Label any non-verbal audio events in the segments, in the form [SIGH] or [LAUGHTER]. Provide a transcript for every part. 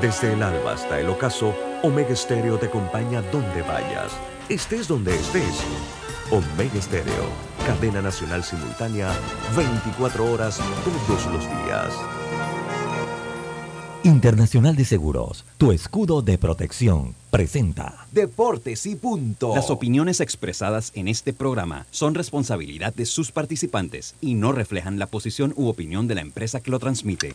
Desde el alba hasta el ocaso, Omega Stereo te acompaña donde vayas, estés donde estés. Omega Stereo, cadena nacional simultánea, 24 horas todos los días. Internacional de Seguros, tu escudo de protección, presenta Deportes y punto. Las opiniones expresadas en este programa son responsabilidad de sus participantes y no reflejan la posición u opinión de la empresa que lo transmite.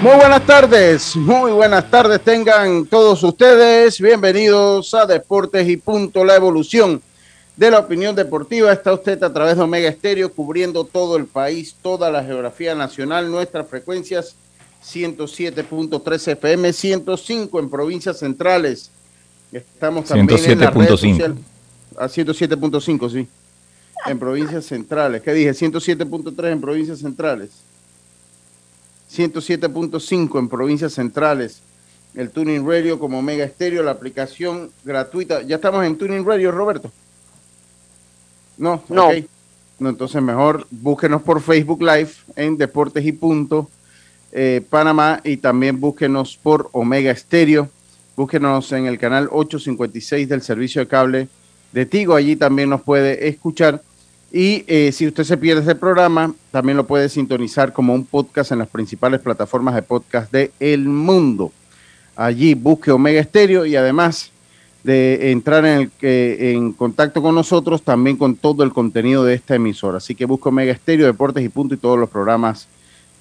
Muy buenas tardes, muy buenas tardes tengan todos ustedes. Bienvenidos a Deportes y Punto, la evolución de la opinión deportiva. Está usted a través de Omega Estéreo cubriendo todo el país, toda la geografía nacional, nuestras frecuencias 107.3 FM, 105 en provincias centrales. Estamos también en la red social a 107.5, sí. En provincias centrales. ¿Qué dije? 107.3 en provincias centrales. 107.5 en provincias centrales, el Tuning Radio como Mega Estéreo, la aplicación gratuita. ¿Ya estamos en Tuning Radio, Roberto? No, no. No, entonces mejor búsquenos por Facebook Live en Deportes y Punto eh, Panamá y también búsquenos por Omega Estéreo. Búsquenos en el canal 856 del servicio de cable de Tigo. Allí también nos puede escuchar. Y eh, si usted se pierde este programa, también lo puede sintonizar como un podcast en las principales plataformas de podcast de el mundo. Allí busque Omega Estéreo y además de entrar en, el, en contacto con nosotros, también con todo el contenido de esta emisora. Así que busque Omega Estéreo, Deportes y Punto y todos los programas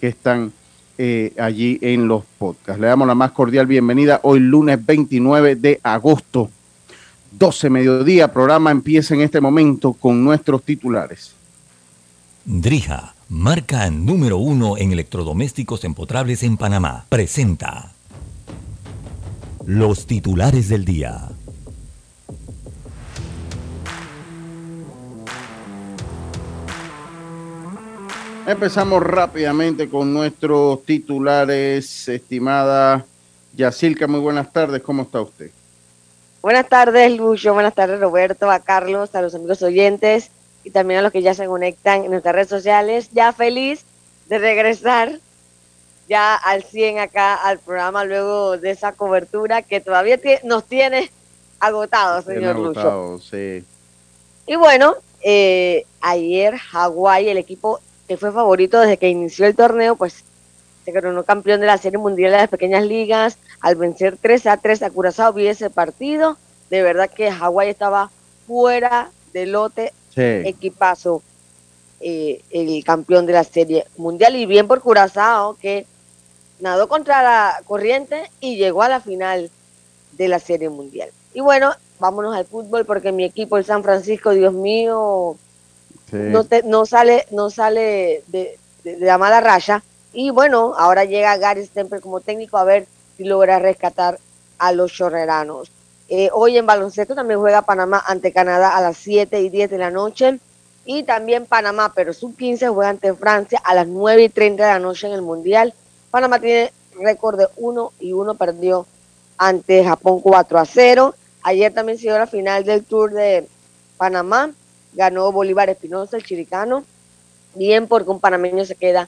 que están eh, allí en los podcasts. Le damos la más cordial bienvenida hoy lunes 29 de agosto 12 mediodía. Programa empieza en este momento con nuestros titulares. Drija, marca número uno en electrodomésticos empotrables en Panamá, presenta los titulares del día. Empezamos rápidamente con nuestros titulares, estimada Yacilca. Muy buenas tardes, ¿cómo está usted? Buenas tardes, Lucho. Buenas tardes, Roberto, a Carlos, a los amigos oyentes y también a los que ya se conectan en nuestras redes sociales. Ya feliz de regresar ya al 100 acá al programa luego de esa cobertura que todavía nos tiene agotados, señor agotado, Sí. Y bueno, eh, ayer Hawái, el equipo que fue favorito desde que inició el torneo, pues se coronó campeón de la Serie Mundial de las Pequeñas Ligas al vencer 3 a 3 a Curazao. Vi ese partido. De verdad que Hawái estaba fuera del lote. Equipazo, eh, el campeón de la Serie Mundial. Y bien por Curazao, que nadó contra la corriente y llegó a la final de la Serie Mundial. Y bueno, vámonos al fútbol porque mi equipo, el San Francisco, Dios mío, no, no sale, no sale de, de la mala raya y bueno, ahora llega Gary Stemper como técnico a ver si logra rescatar a los chorreranos. Eh, hoy en baloncesto también juega Panamá ante Canadá a las 7 y 10 de la noche. Y también Panamá, pero sub-15 juega ante Francia a las 9 y 30 de la noche en el Mundial. Panamá tiene récord de 1 y 1, perdió ante Japón 4 a 0. Ayer también se dio la final del Tour de Panamá. Ganó Bolívar Espinosa, el chiricano. Bien porque un panameño se queda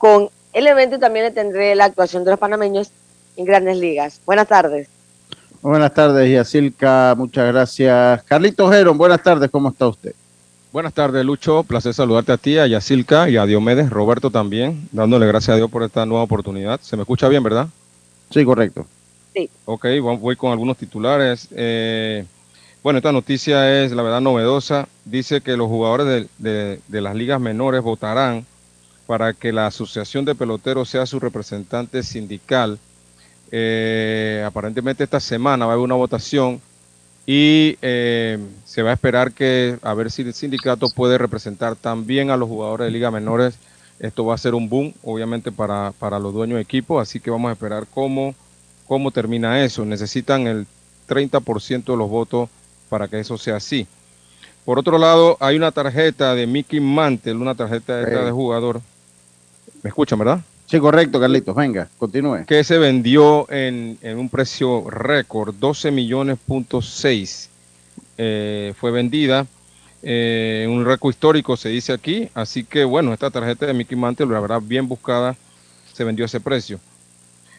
con el evento y también le tendré la actuación de los panameños en grandes ligas. Buenas tardes. Buenas tardes, Yacilca. Muchas gracias. Carlitos Geron, buenas tardes. ¿Cómo está usted? Buenas tardes, Lucho. Placer saludarte a ti, a Yacilca y a Diomedes, Roberto también, dándole gracias a Dios por esta nueva oportunidad. ¿Se me escucha bien, verdad? Sí, correcto. Sí. Ok, voy con algunos titulares. Eh, bueno, esta noticia es, la verdad, novedosa. Dice que los jugadores de las ligas menores votarán para que la Asociación de Peloteros sea su representante sindical. Eh, aparentemente esta semana va a haber una votación y eh, se va a esperar que a ver si el sindicato puede representar también a los jugadores de liga menores. Esto va a ser un boom, obviamente, para, para los dueños de equipo, así que vamos a esperar cómo, cómo termina eso. Necesitan el 30% de los votos para que eso sea así. Por otro lado, hay una tarjeta de Mickey Mantle, una tarjeta de jugador. ¿Me escuchan, verdad? Sí, correcto, Carlitos. Venga, continúe. Que se vendió en, un precio récord, 12 millones punto eh, fue vendida eh, un récord histórico, se dice aquí. Así que, bueno, esta tarjeta de Mickey Mantle, la verdad, bien buscada, se vendió a ese precio.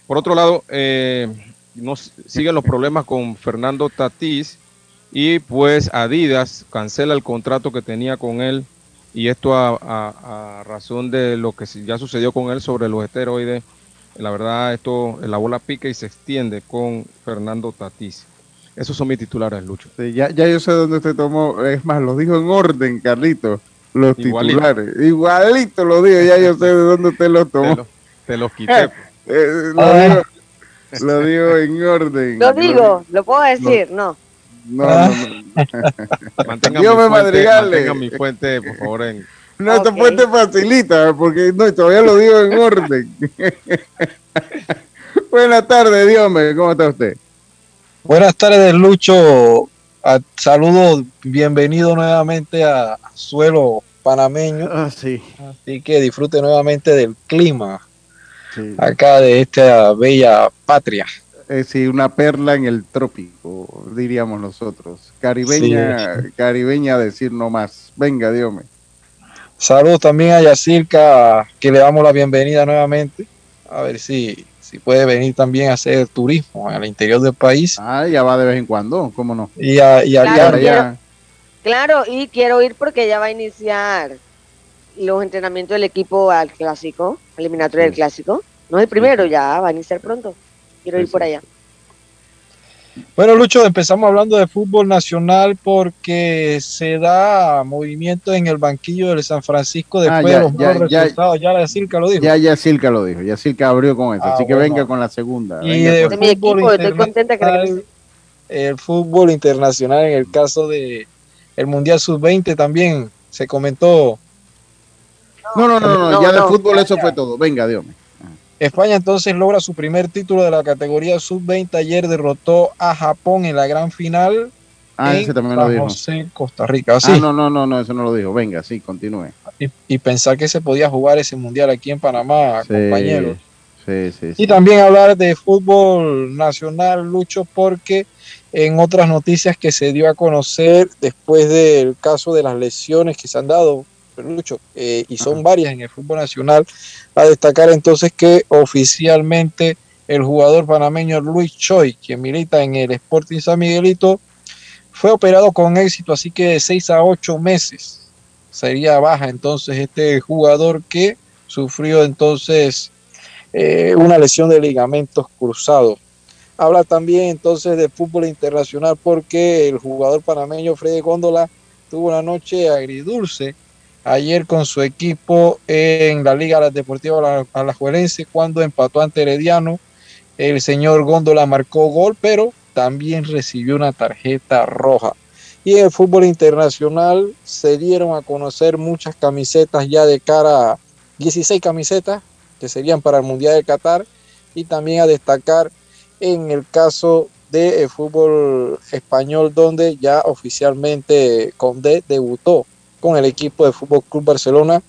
Por otro lado, eh, siguen los problemas con Fernando Tatís y pues Adidas cancela el contrato que tenía con él y esto a, razón de lo que ya sucedió con él sobre los esteroides. La verdad, esto, la bola pica y se extiende con Fernando Tatís. Esos son mis titulares, Lucho. ya, ya yo sé dónde usted tomó, es más, lo dijo en orden, Carlito, los titulares. Igualito lo dijo, ya yo sé de dónde usted lo tomó. Te, los quité. [LAUGHS] Eh, lo, digo, lo, digo, en orden. Lo digo, lo puedo decir, no. No, no, no. [LAUGHS] Mantenga, mi fuente, mantenga mi fuente, por favor, en... [LAUGHS] No, esta fuente facilita, porque no, todavía lo digo en orden. [LAUGHS] Buenas tardes, Dios mío, ¿cómo está usted? Buenas tardes, Lucho. Saludos, bienvenido nuevamente a suelo panameño. Ah, sí. Así que disfrute nuevamente del clima acá de esta bella patria. Eh, sí, una perla en el trópico, diríamos nosotros. Caribeña, caribeña decir no más. Venga, Dios mío. Saludos también a Yacirca, que le damos la bienvenida nuevamente. A ver si si puede venir también a hacer turismo al interior del país. Ah, ya va de vez en cuando, ¿cómo no? Y, a, y claro, claro, y quiero ir porque ya va a iniciar los entrenamientos del equipo al clásico, eliminatorio del clásico. No es el primero, ya va a iniciar pronto. Quiero ir por allá. Bueno, Lucho, empezamos hablando de fútbol nacional porque se da movimiento en el banquillo del San Francisco después ah, ya, de los ya, resultados. Ya, ya Silca lo dijo. Ya, ya Silca lo dijo. Ya Silca abrió con eso. Ah, así que venga con la segunda. Y de mi equipo, estoy contenta que El fútbol internacional, en el caso de el Mundial Sub-20 también se comentó. No, no, no, no, ya de fútbol eso fue todo. Venga, Dios mío. España entonces logra su primer título de la categoría sub-20. Ayer derrotó a Japón en la gran final. Ah, ese también lo dijo. Costa Rica. Ah, no, no, no, no, eso no lo dijo. Venga, sí, continúe. Y, pensar que se podía jugar ese mundial aquí en Panamá, compañeros. Sí, sí, y también hablar de fútbol nacional, Lucho, porque en otras noticias que se dio a conocer después del caso de las lesiones que se han dado Lucho, eh, y son varias en el fútbol nacional, a destacar entonces que oficialmente el jugador panameño Luis Choi, quien milita en el Sporting San Miguelito, fue operado con éxito, así que de 6 a 8 meses sería baja entonces este jugador que sufrió entonces eh, una lesión de ligamentos cruzados. Habla también entonces de fútbol internacional porque el jugador panameño Freddy Góndola tuvo una noche agridulce ayer con su equipo en la Liga Deportiva Alajuelense cuando empató ante Herediano. El señor Góndola marcó gol, pero también recibió una tarjeta roja. Y en el fútbol internacional se dieron a conocer muchas camisetas ya de cara, 16 camisetas que serían para el Mundial de Qatar y también a destacar en el caso del fútbol español donde ya oficialmente Condé debutó con el equipo de Fútbol Club Barcelona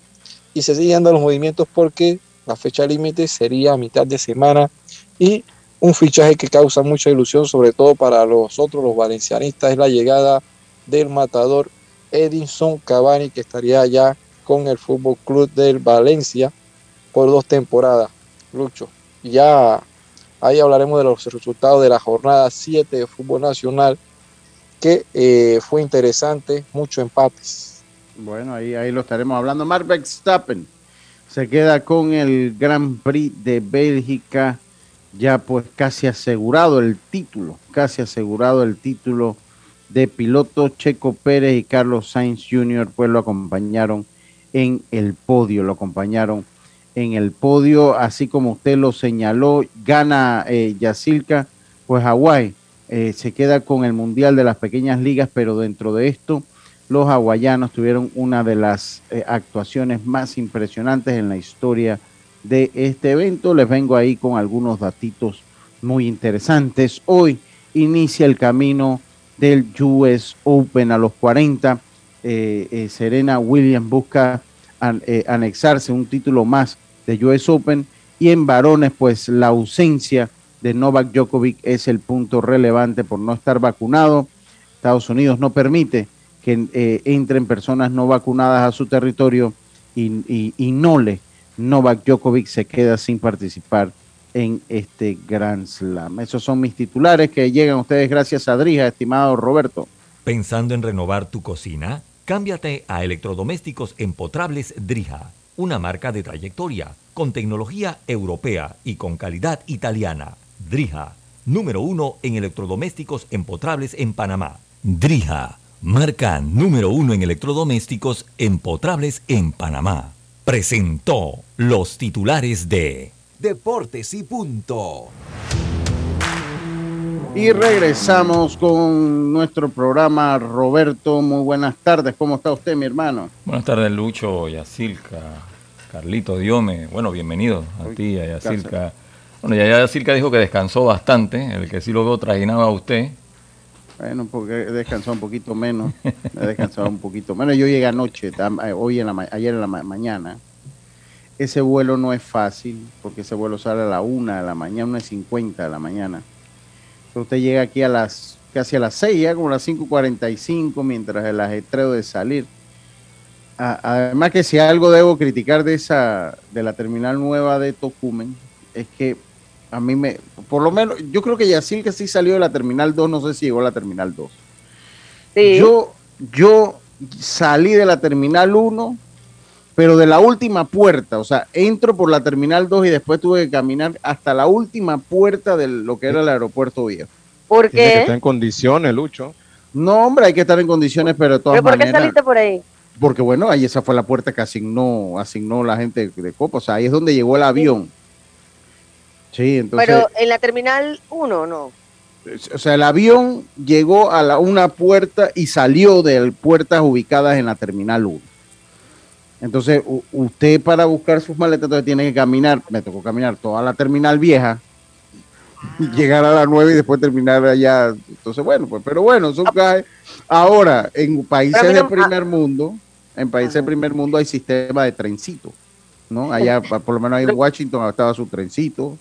y se siguen dando los movimientos porque la fecha límite sería mitad de semana y un fichaje que causa mucha ilusión, sobre todo para los otros, los valencianistas, es la llegada del matador Edinson Cavani, que estaría ya con el Fútbol Club del Valencia por dos temporadas. Lucho, ya ahí hablaremos de los resultados de la jornada 7 de fútbol nacional, que eh, fue interesante, muchos empates. Bueno, ahí, ahí lo estaremos hablando. Mark Verstappen se queda con el Grand Prix de Bélgica, ya pues casi asegurado el título, casi asegurado el título de piloto. Checo Pérez y Carlos Sainz Jr. pues lo acompañaron en el podio, lo acompañaron en el podio, así como usted lo señaló, gana eh, Yacilca, pues Hawái eh, se queda con el Mundial de las Pequeñas Ligas, pero dentro de esto los hawaianos tuvieron una de las eh, actuaciones más impresionantes en la historia de este evento. Les vengo ahí con algunos datitos muy interesantes. Hoy inicia el camino del US Open a los 40. Eh, eh, Serena Williams busca anexarse un título más de US Open y en varones pues la ausencia de Novak Djokovic es el punto relevante por no estar vacunado. Estados Unidos no permite que entren personas no vacunadas a su territorio y, y no le Novak Djokovic se queda sin participar en este Grand Slam. Esos son mis titulares que llegan ustedes gracias a Drija, estimado Roberto. ¿Pensando en renovar tu cocina? Cámbiate a electrodomésticos empotrables Drija, una marca de trayectoria, con tecnología europea y con calidad italiana. Drija, número uno en electrodomésticos empotrables en Panamá. Drija, marca número uno en electrodomésticos empotrables en Panamá. Presentó los titulares de Deportes y punto. Y regresamos con nuestro programa. Roberto, muy buenas tardes. ¿Cómo está usted, mi hermano? Buenas tardes, Lucho, Yacilca, Carlito, Diome. Bueno, bienvenido a ti, a Yacilca. Bueno, ya Yacilca dijo que descansó bastante. El que sí lo veo trajinaba a usted. Bueno, porque he descansado un poquito menos. he descansado un poquito menos. Yo llegué anoche, eh, hoy en la, ayer en la mañana ese vuelo no es fácil, porque ese vuelo sale a la una de la mañana, una y cincuenta de la mañana. usted llega aquí a las casi a las seis, ya como a las 5.45, mientras el ajetreo de salir. Además que si algo debo criticar de esa, de la terminal nueva de Tocumen, es que a mí me, por lo menos, yo creo que Yacil que sí salió de la terminal 2, no sé si llegó a la terminal 2. Yo, yo salí de la terminal 1 pero de la última puerta, o sea, entro por la terminal 2 y después tuve que caminar hasta la última puerta de lo que era el aeropuerto viejo. ¿Por qué? Tiene que estar en condiciones, Lucho. No, hombre, hay que estar en condiciones, pero de todas ¿Pero por qué saliste por ahí? Porque bueno, ahí esa fue la puerta que asignó, asignó la gente de Copa, o sea, ahí es donde llegó el avión. Sí, entonces. Pero en la terminal 1, no. O sea, el avión llegó a la, una puerta y salió de puertas ubicadas en la terminal 1. Entonces, usted para buscar sus maletas tiene que caminar, me tocó caminar toda la terminal vieja, llegar a la nueva y después terminar allá. Entonces, bueno, pues, pero bueno, son cae. Ahora, en países de primer mundo, en países de primer mundo hay sistema de trencito, ¿no? Allá, [LAUGHS] por lo menos ahí en Washington estaba su trencito.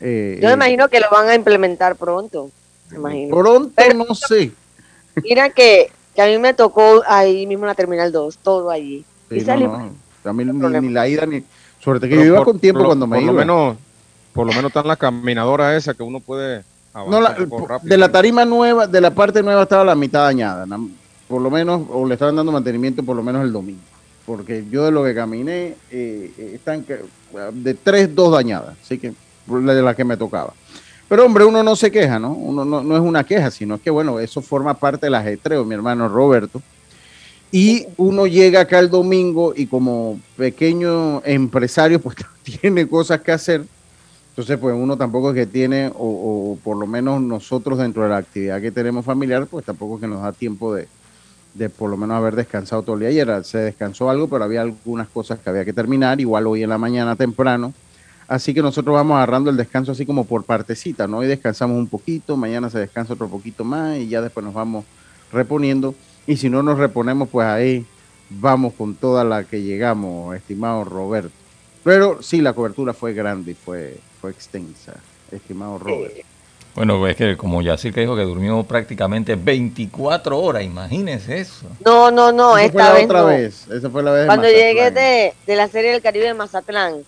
Eh, Yo me imagino que lo van a implementar pronto. Pronto, no sé. Mira que, que a mí me tocó ahí mismo en la Terminal 2, todo allí ni, la ida ni. Sobre todo que yo iba con tiempo cuando me por iba. Lo menos, por lo menos está en la caminadora esa que uno puede. No, de la tarima nueva, de la parte nueva estaba la mitad dañada. Por lo menos, o le estaban dando mantenimiento por lo menos el domingo. Porque yo de lo que caminé, eh, eh están de tres, dos dañadas. Así que, de la que me tocaba. Pero hombre, uno no se queja, ¿no? Uno no, no es una queja, sino que, bueno, eso forma parte del ajetreo, mi hermano Roberto. Y uno llega acá el domingo y como pequeño empresario, pues [LAUGHS] tiene cosas que hacer. Entonces, pues uno tampoco es que tiene, o, por lo menos nosotros dentro de la actividad que tenemos familiar, pues tampoco es que nos da tiempo de, de por lo menos haber descansado todo el día. Ayer se descansó algo, pero había algunas cosas que había que terminar, igual hoy en la mañana temprano. Así que nosotros vamos agarrando el descanso así como por partecita, ¿no? Hoy descansamos un poquito, mañana se descansa otro poquito más y ya después nos vamos reponiendo y si no nos reponemos, pues ahí vamos con toda la que llegamos, estimado Roberto. Pero sí, la cobertura fue grande y fue, fue extensa, estimado Roberto. Bueno, es que como ya sí que dijo que durmió prácticamente 24 horas, imagínese eso. No, no, no, esta vez otra vez. Esa fue la vez Cuando llegué de, de, la serie del Caribe de Mazatlán,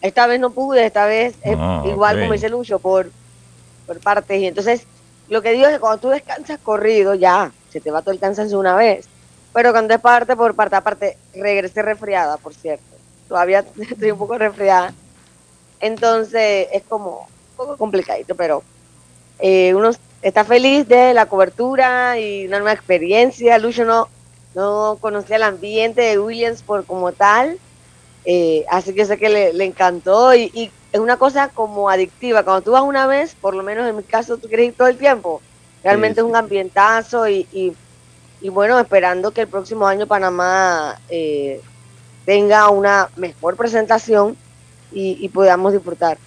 esta vez no pude, esta vez es ah, igual como dice Lucho, por, por partes. Y entonces, lo que digo es que cuando tú descansas corrido, ya, se te va todo el cansancio una vez. Pero cuando es parte por parte, aparte, regresé resfriada, por cierto. Todavía [LAUGHS] estoy un poco resfriada. Entonces es como un poco complicadito, pero eh, uno está feliz de la cobertura y una nueva experiencia. Lucho no, no conocía el ambiente de Williams por como tal, eh, así que sé que le, encantó y, es una cosa como adictiva. Cuando tú vas una vez, por lo menos en mi caso, tú quieres ir todo el tiempo. Realmente es un ambientazo y, y, bueno, esperando que el próximo año Panamá eh, tenga una mejor presentación y, podamos disfrutar.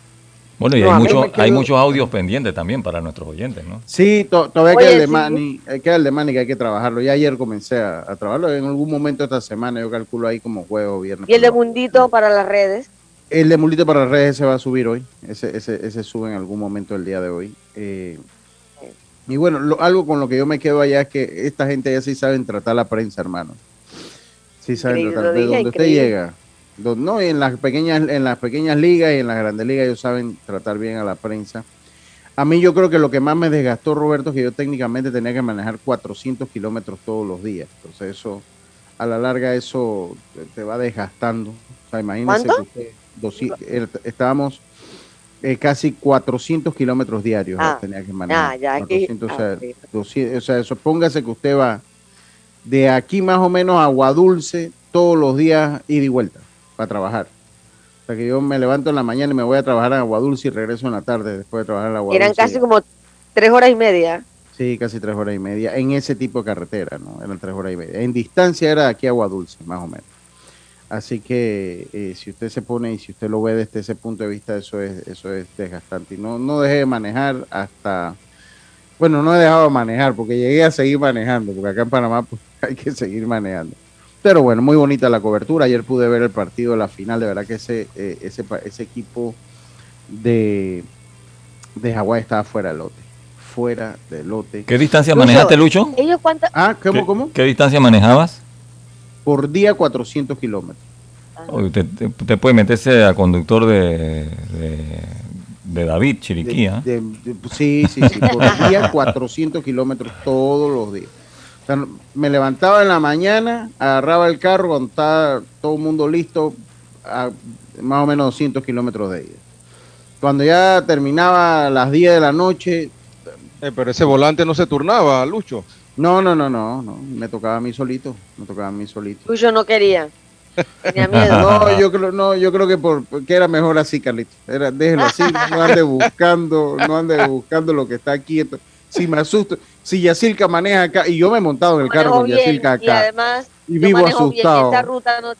Bueno, y No, hay, mucho- quedo- hay muchos audios pendientes también para nuestros oyentes, ¿no? Sí, to- todavía Oye, queda el de sí. Manny, eh, queda el de Manny que hay que trabajarlo. Ya ayer comencé a, a trabajarlo. En algún momento esta semana yo calculo ahí como jueves o viernes. Y el de Mundito para las redes. El de Mulito para las redes se va a subir hoy. Ese, ese, ese sube en algún momento del día de hoy. Eh, y bueno, lo- algo con lo que yo me quedo allá es que esta gente ya sí saben tratar la prensa, hermano. Sí saben Increíble, tratar. De donde usted llega. No, y en las pequeñas, en las pequeñas ligas y en las grandes ligas ellos saben tratar bien a la prensa. A mí yo creo que lo que más me desgastó, Roberto, es que yo técnicamente tenía que manejar 400 kilómetros todos los días. Entonces eso, a la larga, eso te- va desgastando. O sea, imagínese ¿Cuánto? que usted, estábamos eh, casi 400 kilómetros diarios Ah, tenía que manejar. ah, ya, aquí- 400, o, ah, sea. 200, o sea, eso, póngase que usted va de aquí más o menos a Agua Dulce todos los días ida y vuelta para trabajar. O sea que yo me levanto en la mañana y me voy a trabajar a Agua Dulce y regreso en la tarde después de trabajar en Agua Eran casi como tres horas y media. Sí, casi tres horas y media en ese tipo de carretera, ¿no? Eran tres horas y media. En distancia era de aquí a Agua Dulce, más o menos. Así que eh, si usted se pone y si usted lo ve desde ese punto de vista, eso es, eso es desgastante. Y no, no dejé de manejar hasta, bueno, no he dejado de manejar porque llegué a seguir manejando, porque acá en Panamá pues, [LAUGHS] hay que seguir manejando. Pero bueno, muy bonita la cobertura. Ayer pude ver el partido, la final, de verdad que ese, eh, ese, ese equipo de, de Hawái estaba fuera de lote. Fuera de lote. ¿Qué distancia Lucho, manejaste, Lucho? Ellos cuántas... Ah, ¿cómo, ¿Qué, cómo? qué distancia manejabas? Por día 400 kilómetros. Usted, te- usted puede meterse a conductor de, de, de David Chiriquí, ¿ah? De- de- sí, sí, sí. Por [LAUGHS] día 400 kilómetros todos los días. O sea, me levantaba en la mañana, agarraba el carro, cuando estaba todo el mundo listo, a más o menos 200 kilómetros de ida. Cuando ya terminaba a las 10 de la noche, Eh, pero ese volante no se turnaba, Lucho. no, no, no, no, no, me tocaba a mí solito, me tocaba a mí solito. Tuyo no quería. Tenía miedo. [LAUGHS] No, yo creo, no, yo creo que por, que era mejor así, Carlito. Era, déjelo así, no ande buscando, no ande buscando lo que está quieto. Si me asusto, si Yacilca maneja acá, y yo me he montado en el carro con Yacilca Y acá, además, y yo vivo manejo bien. asustado. Esa ruta no...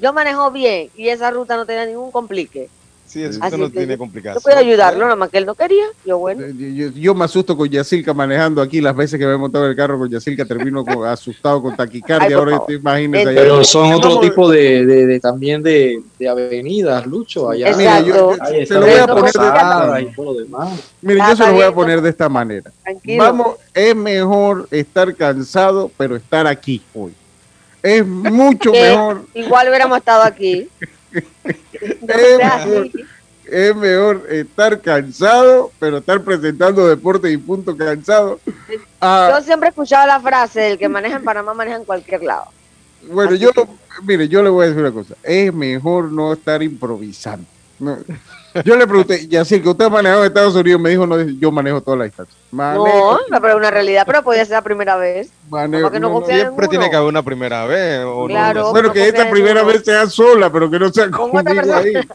Yo manejo bien y esa ruta no tenía ningún complique. Sí, eso Así no tiene yo- complicación. Yo puedo ayudarlo, nada más que él no quería. Yo, bueno. Eh, Yo, yo- yo me asusto con Yacilca manejando aquí, las veces que me he montado en el carro con Yacilca termino con- [LAUGHS] asustado con Ay, taquicardia, por ahora te imagínese allá. Pero son otro tipo de, de, de- también de, de avenidas, Lucho. Allá Mira, yo- se lo voy a poner de todo lo demás. Mire, yo se lo voy a poner de esta manera. Tranquilo. Vamos, es mejor estar cansado, pero estar aquí hoy. Es mucho [LAUGHS] mejor Igual hubiéramos estado aquí. [LAUGHS] [LAUGHS] No es mejor estar cansado, pero estar presentando deporte y punto cansado. Ah, Yo siempre he escuchado la frase del que maneja en Panamá maneja en cualquier lado. bueno, así yo, que- mire, yo le voy a decir una cosa. Es mejor no estar improvisando. No. Yo le pregunté, Yacir, que usted ha manejado en Estados Unidos, me dijo, no, yo manejo toda la distancia. Manejo, No, pero es una realidad, pero podía ser la primera vez. manejo, ¿Cómo que no no, no. confía en Siempre tiene que haber una primera vez. o no, Claro. Bueno, que esta primera vez sea sola, pero que no sea conmigo ahí. [LAUGHS]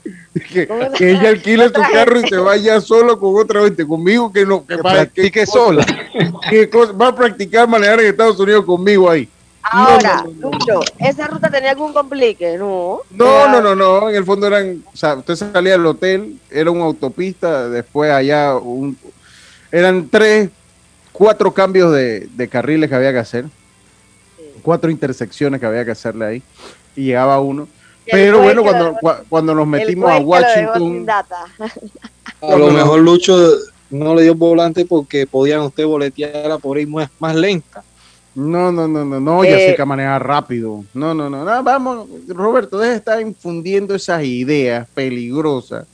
Que, ella alquile su carro y se vaya solo con otra gente. Conmigo que no. Que, Que va- practique que- sola. [LAUGHS] que cosa- va a practicar manejar en Estados Unidos conmigo ahí. Ahora, no, no, no. Lucho, ¿esa ruta tenía algún complique? No. No, Era- no, no, no. En el fondo eran, o sea, usted salía del hotel, era una autopista, después allá un, eran tres, cuatro cambios de, de carriles que había que hacer, cuatro intersecciones que había que hacerle ahí, y llegaba uno. Y Pero bueno, cuando, dejó- cua- cuando nos metimos a Washington. A lo mejor Lucho no le dio volante porque podían usted boletearla por ahí más, más lenta. No, no, no, no, no, Eh, ya sé que manejar rápido. No, no, no, no, vamos, Roberto, deja de estar infundiendo esas ideas peligrosas.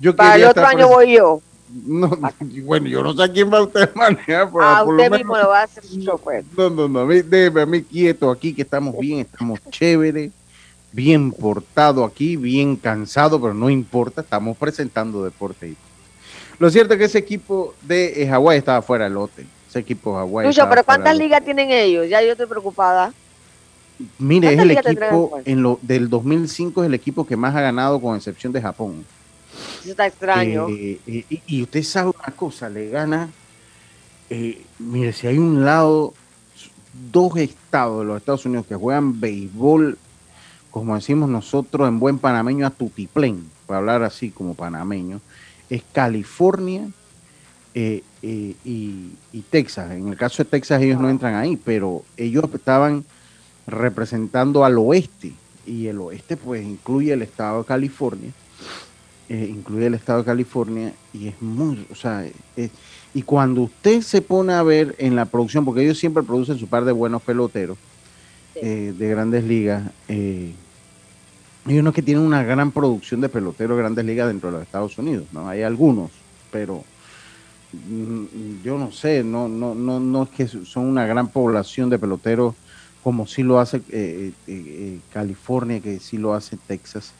Yo Para el otro año voy yo. No, [LAUGHS] bueno, yo no sé a quién va usted a manejar, pero Ah, por usted lo mismo menos. lo va a hacer [LAUGHS] chofer. No, no, no, a mí, déjeme a mí quieto aquí, que estamos bien, estamos chévere, bien portado aquí, bien cansado, pero no importa, estamos presentando deporte. Lo cierto es que ese equipo de eh, Hawái estaba fuera del lote. Ese equipo Hawái. Lucho, pero ¿cuántas ligas tienen ellos? Ya yo estoy preocupada. Mire, es ¿Cuántas el equipo en lo, del 2005 es el equipo que más ha ganado con excepción de Japón. Eso está extraño. Eh, eh, y, y usted sabe una cosa, le gana, eh, mire, si hay un lado, dos estados de los Estados Unidos que juegan béisbol, como decimos nosotros en buen panameño, a tutiplén, para hablar así como panameño, es California eh, y, y Texas. En el caso de Texas ellos no entran ahí, pero ellos estaban representando al oeste y el oeste pues incluye el estado de California, eh, incluye el estado de California y es muy, o sea, es- y cuando usted se pone a ver en la producción, porque ellos siempre producen su par de buenos peloteros eh, de grandes ligas, eh, hay unos que tienen una gran producción de peloteros de grandes ligas dentro de los Estados Unidos, ¿no? Hay algunos, pero yo no sé, no, no, no, no es que son una gran población de peloteros como sí lo hace eh, eh, eh, California, que sí lo hace Texas,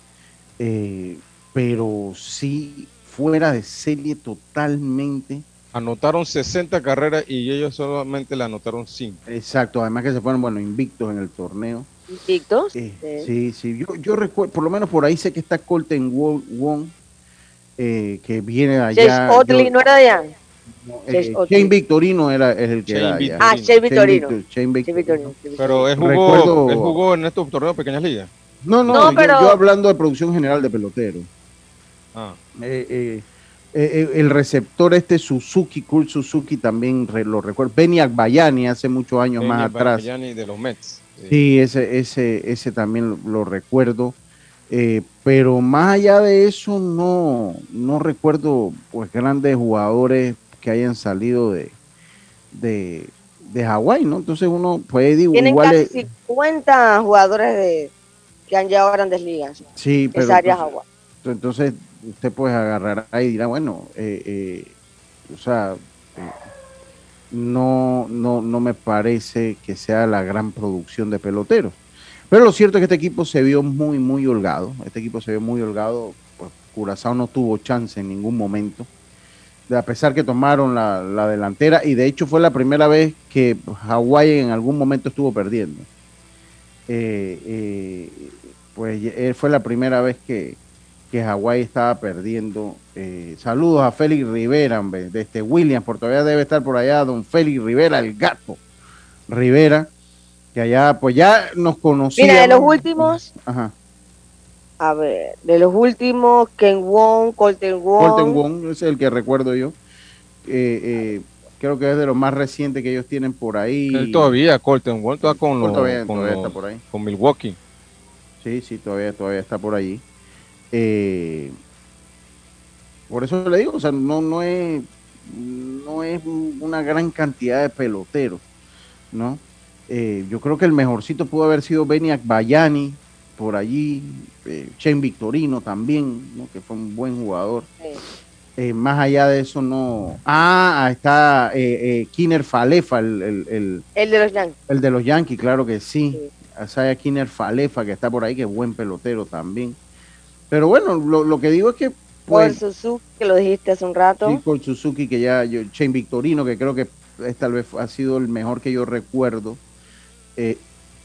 eh, pero sí fuera de serie totalmente. Anotaron 60 carreras y ellos solamente le anotaron 5. Exacto, además que se fueron, bueno, invictos en el torneo. Invictos. Eh, sí. sí, sí, yo, yo recuerdo, por lo menos por ahí sé que está Colton Wong, Wong, eh, que viene de allá. Chase Otley yo- no era de allá. Eh. Shane Victorino era es el que Shane era. Ah, Victorino. Shane Victorino. Pero él jugó, Recuerdo- él jugó en estos torneos pequeñas ligas. No, no, No, yo, pero- yo hablando de producción general de peloteros. Ah, Eh, eh, eh, eh, el receptor este Suzuki, Kurt Suzuki también re- lo recuerdo. Benny Agbayani hace muchos años más Benny atrás. Bayani de los Mets. Sí. Sí, ese, ese, ese también lo, lo recuerdo. Eh, pero más allá de eso, no, no recuerdo pues grandes jugadores que hayan salido de, de, de Hawái, ¿no? Entonces uno puede digo, Tienen igual casi es- 50 jugadores de, que han llegado a grandes ligas. sí, pero Esa área entonces- Hawái. Entonces, usted puede agarrar ahí y dirá, bueno, eh, eh, o sea, eh, no, no, no me parece que sea la gran producción de peloteros. Pero lo cierto es que este equipo se vio muy, muy holgado. Este equipo se vio muy holgado. Pues Curazao no tuvo chance en ningún momento. A pesar que tomaron la, la delantera. Y de hecho fue la primera vez que Hawái en algún momento estuvo perdiendo. Eh, eh, pues eh, fue la primera vez que, que Hawái estaba perdiendo. Eh, saludos a Félix Rivera, hombre, de este Williams, por todavía debe estar por allá don Félix Rivera, el gato Rivera, que allá pues ya nos conocíamos. Mira, de los últimos, Ajá. A ver, de los últimos, Ken Wong, Colton Wong. Colton Wong es el que recuerdo yo. Eh, eh, creo que es de los más recientes que ellos tienen por ahí. Él todavía, Colton Wong, todavía con, los, Todavía- con, todavía los- está por ahí. con Milwaukee. Sí, sí, todavía, todavía está por allí. Eh, por eso le digo, o sea, no, no es, no es una gran cantidad de peloteros, ¿no? Eh, yo creo que el mejorcito pudo haber sido Benny Bayani por allí, eh, Shane Victorino también, ¿no? que fue un buen jugador. Sí. Eh, más allá de eso, no. Ah, está eh, eh, Kinner Falefa, el, el- el- El de los Yankees. el de los Yankees, claro que sí. Sí. Asaya Kinner Falefa, que está por ahí, que es buen pelotero también. Pero bueno, lo, lo que digo es que, Por pues, Suzuki, que lo dijiste hace un rato. sí, con Suzuki, que ya, yo, Shane Victorino, que creo que es, tal vez ha sido el mejor que yo recuerdo, eh,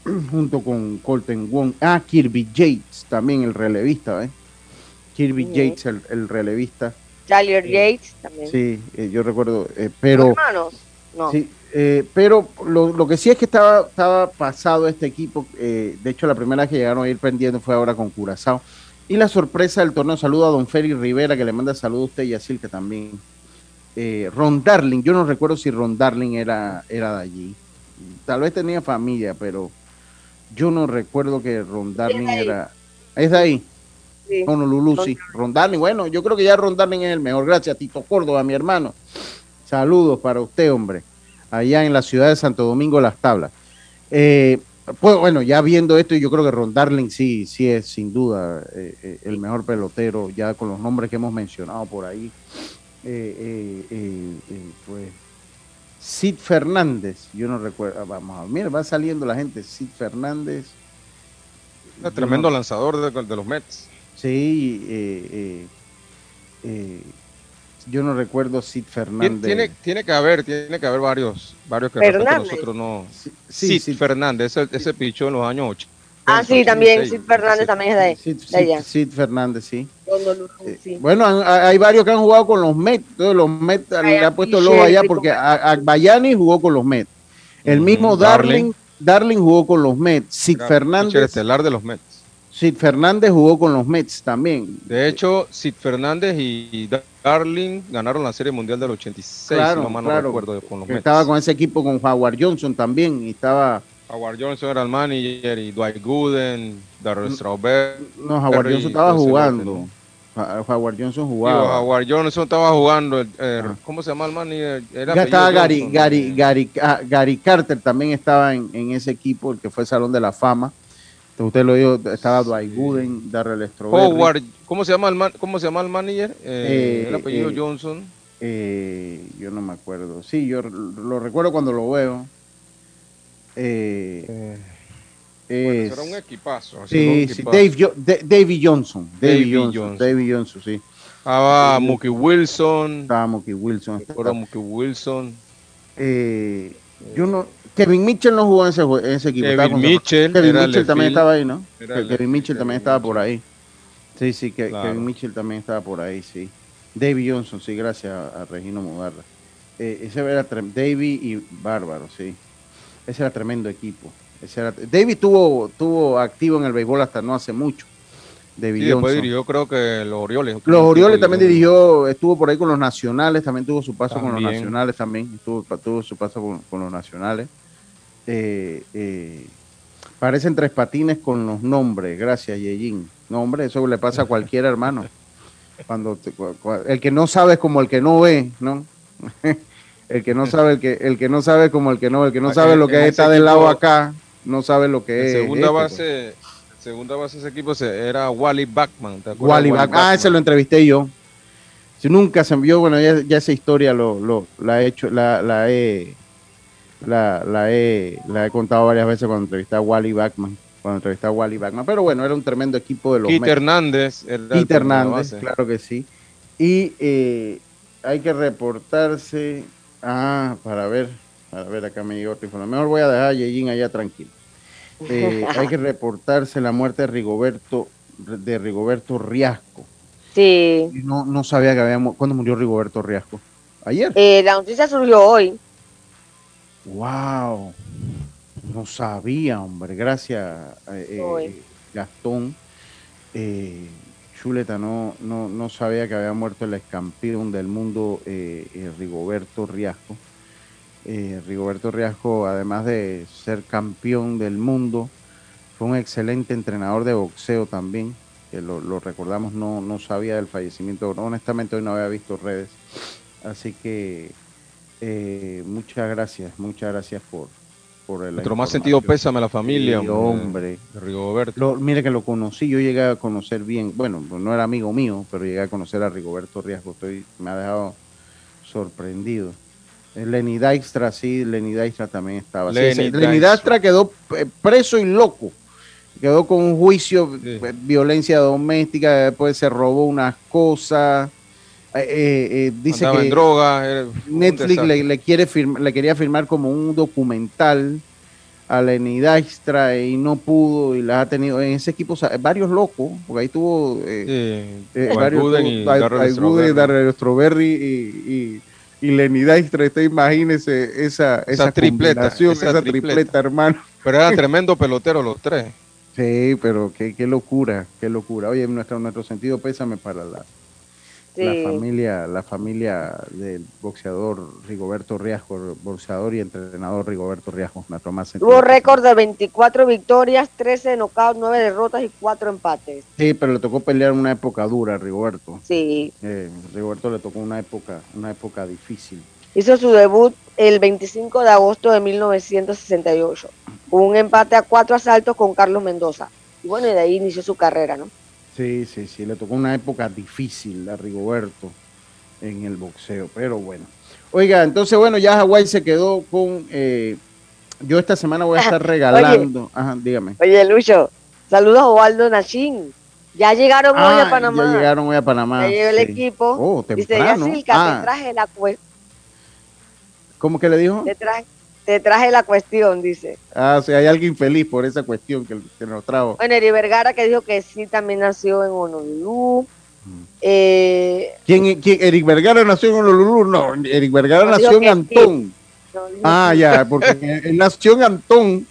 [CLEARS THROAT] junto con Colton Wong. Ah, Kirby Yates, también el relevista, ¿eh? Kirby. Yates, el, el relevista. Tyler Yates también. Sí, eh, yo recuerdo, eh, ¿Son pero... hermanos? No. Sí, eh, pero lo, lo que sí es que estaba, estaba pasado este equipo. eh, de hecho, la primera que llegaron a ir perdiendo fue ahora con Curazao. Y la sorpresa del torneo, saludo a don Félix Rivera, que le manda saludos a usted y a Silke también. Eh, Ron Darling, yo no recuerdo si Ron Darling era, era de allí. Tal vez tenía familia, pero yo no recuerdo que Ron Darling era. Es de ahí. Sí. Honolulu, sí. Ron Darling, bueno, yo creo que ya Ron Darling es el mejor. Gracias, Tito Córdoba, mi hermano. Saludos para usted, hombre. Allá en la ciudad de Santo Domingo, Las Tablas. Eh, pues bueno, ya viendo esto, yo creo que Ron Darling sí, sí es sin duda eh, eh, el mejor pelotero, ya con los nombres que hemos mencionado por ahí. Eh, pues Sid Fernández, yo no recuerdo, vamos a ver, mira, va saliendo la gente, Sid Fernández. Un Yo tremendo no- lanzador de, de los Mets. Sí, eh, eh, eh, yo no recuerdo Sid Fernández. tiene, tiene que haber, tiene que haber varios, varios que nosotros no. Sí, sí, Sid Sid- Fernández, ese, ese pichó en los años 80. Ah, sí, también. 86, Sid Fernández también es de ahí. Sid, de allá. Sid- Sid Fernández, sí. Eh, sí. Bueno, han- hay varios que han jugado con los Mets. Entonces los Mets le ha puesto el ojo allá porque Agbayani jugó con los Mets. El Ujú, mismo Darling, Darling. Jugó con los Mets. Sid Fernández, estelar de los Mets. Sid Fernández jugó con los Mets también. De hecho, Sid Fernández y Darling ganaron la Serie Mundial del 86, Claro, si no mal no claro. recuerdo, con los Mets. estaba con ese equipo con Howard Johnson también y estaba Howard Johnson era el manager y Dwight Gooden, Darryl Strawberry. no Howard Johnson estaba jugando. Howard Johnson Digo, jugaba. Howard Johnson estaba jugando, el- eh. ¿cómo se llama el manager? Era Ya estaba Gary, Johnson, Gary, Gary, ah, Gary Carter también estaba en, en ese equipo, el que fue Salón de la Fama. Entonces, usted lo dijo, estaba Dwight Gooden, Darrell Strawberry. Howard, ¿cómo se llama el, man- cómo se llama el manager? Eh, Eh, el apellido eh, Johnson. Eh, yo no me acuerdo. Sí, yo lo recuerdo cuando lo veo. Eh, Bueno, es- será un equipazo. sí, sí. Dave, Jo- Davey Johnson. Davey Davey Johnson, Johnson. Davey Johnson, sí. Estaba Mookie Wilson. Estaba Mookie Wilson. Recuerdo a Mookie Wilson. Eh, yo no, Kevin Mitchell no jugó en ese, en ese equipo. estaba Kevin Mitchell. Kevin Mitchell también estaba ahí, ¿no? Kevin Mitchell también estaba por ahí. Sí, sí, que Claro. Kevin Mitchell también estaba por ahí, sí. Davey Johnson, sí, gracias a, a Regino Mugarra. Eh, ese era Davey y Bárbaro, sí. Ese era tremendo equipo. Ese era, Davey tuvo, tuvo activo en el béisbol hasta no hace mucho. Davey Y después dirigió, creo que los Orioles. Los Orioles también dirigió, estuvo por ahí con los Nacionales, también tuvo su paso con los. Nacionales, también tuvo, tuvo su paso con, con los Nacionales. Eh, eh, parecen tres patines con los nombres, gracias Yejin. No, hombre, eso le pasa a cualquier hermano. [LAUGHS] Cuando te- el que no sabe es como el que no ve, ¿no? [LAUGHS] el que no sabe, el que, el que no sabe como el que no, el que no Ah, sabe lo que es está del lado acá, no sabe lo que En es. segunda este, pues. base, en segunda base ese equipo era Wally Backman. ¿te Wally Back- Ah, ese lo entrevisté yo. Si nunca se envió, bueno, ya, ya esa historia lo, lo- la he hecho, la, la he la, la he la he contado varias veces cuando entrevisté a Wally Backman, cuando entrevisté a Wally Backman, pero bueno, era un tremendo equipo de los Keith. Hernández. Keith Hernández, claro que sí. Y eh, hay que reportarse, ah, para ver, para ver, acá me llegó otra información. Mejor voy a dejar a Yejin allá tranquilo. Eh, [LAUGHS] hay que reportarse la muerte de Rigoberto, de Rigoberto Riasco. Sí. No, no sabía que había mu- ¿Cuándo murió Rigoberto Riasco? Ayer. Eh, la noticia surgió hoy. Wow. No sabía, hombre. Gracias, eh, eh, Hoy. Gastón. Eh, Chuleta, no, no, no sabía que había muerto el escampeón del mundo, eh, eh, Rigoberto Riasco. Eh, Rigoberto Riasco, además de ser campeón del mundo, fue un excelente entrenador de boxeo también, que lo, recordamos, no, no sabía del fallecimiento, honestamente hoy no había visto redes, así que muchas gracias, muchas gracias por, por el Nuestro más sentido pésame a la familia. Sí, hombre, Rigoberto. Lo- mire que lo conocí, yo llegué a conocer bien, bueno, no era amigo mío, pero llegué a conocer a Rigoberto Riasco, estoy, me ha dejado sorprendido. Eh, Lenny Dijkstra, sí, Lenny Dijkstra también estaba. Sí, Lenny Dijkstra. Dijkstra quedó eh, preso y loco. Quedó con un juicio, Sí. eh, violencia doméstica, después se robó unas cosas. Eh, eh, eh, dice Andaba que en droga. Netflix le, le quiere firm- le quería firmar como un documental a Lenny Dijkstra y no pudo y las ha tenido en ese equipo o sea, varios locos, porque ahí tuvo eh, Sí, eh, varios y Strawberry y, y, y Lenny Dijkstra, usted imagínese esa, esa, tripleta, esa esa, tripleta. tripleta, hermano. Pero eran tremendo pelotero los tres. [LAUGHS] Sí, pero qué, qué locura, qué locura. Oye, nuestro, nuestro sentido pésame para la, Sí. la familia, la familia del boxeador Rigoberto Riasco, boxeador y entrenador Rigoberto Riasco, nuestro más sentido Tuvo récord de 24 victorias, 13 knockouts, 9 derrotas y 4 empates. Sí, pero le tocó pelear en una época dura a Rigoberto. Sí. Eh, Rigoberto le tocó una época, una época difícil. Hizo su debut el 25 de agosto de 1968. Hubo un empate a cuatro asaltos con Carlos Mendoza. Y bueno, y de ahí inició su carrera, ¿no? Sí, sí, sí, le tocó una época difícil a Rigoberto en el boxeo, pero bueno. Oiga, entonces, bueno, ya Hawái se quedó con... eh, yo esta semana voy a estar [LAUGHS] regalando... Ajá, dígame. Oye, Lucho, saludos a Osvaldo Nachín. Ya llegaron hoy Ah, a Panamá. Ya llegaron hoy a Panamá. Ya llegó el sí. equipo. Oh, Dice, temprano. Yacilca, Ah, te traje la cue- ¿Cómo que le dijo? te traje, te traje la cuestión, dice. Ah, o sea, hay alguien feliz por esa cuestión que, que nos trajo. Bueno, Eri Vergara que dijo que sí también nació en Honolulu. Mm. Eh, ¿Quién, quién, Eric Vergara nació en Honolulu? No, Eric Vergara No, nació en sí. Antón. no, Ah, ya, porque [LAUGHS] él nació en Antón.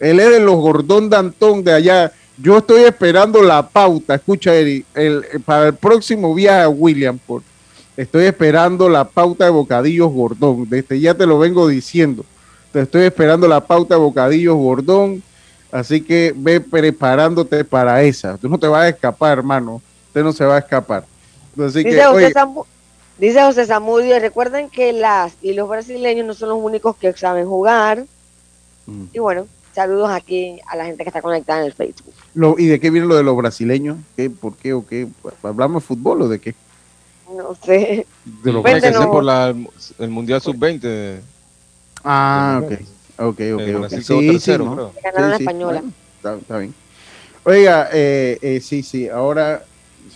Él es de los Gordón de Antón, de allá. Yo estoy esperando la pauta, escucha Eri, el, para el próximo viaje a Williamsport. Estoy esperando la pauta de bocadillos Gordón. Desde ya te lo vengo diciendo. Te estoy esperando la pauta bocadillos Gordón. Así que ve preparándote para esa. Tú no te vas a escapar, hermano. Usted no se va a escapar. Así dice, que, José dice José Zamudio, recuerden que las y los brasileños no son los únicos que saben jugar. Mm. Y bueno, saludos aquí a la gente que está conectada en el Facebook. ¿Y de qué viene lo de los brasileños? ¿Qué, ¿Por qué o qué? ¿Hablamos de fútbol o de qué? No sé. De lo que no. por la, el Mundial Sub-20. Ah, ok. Ok, ok, okay. Sí, sí, ¿no? Ganaron la española. está, bien. Oiga, eh, eh, sí, sí, ahora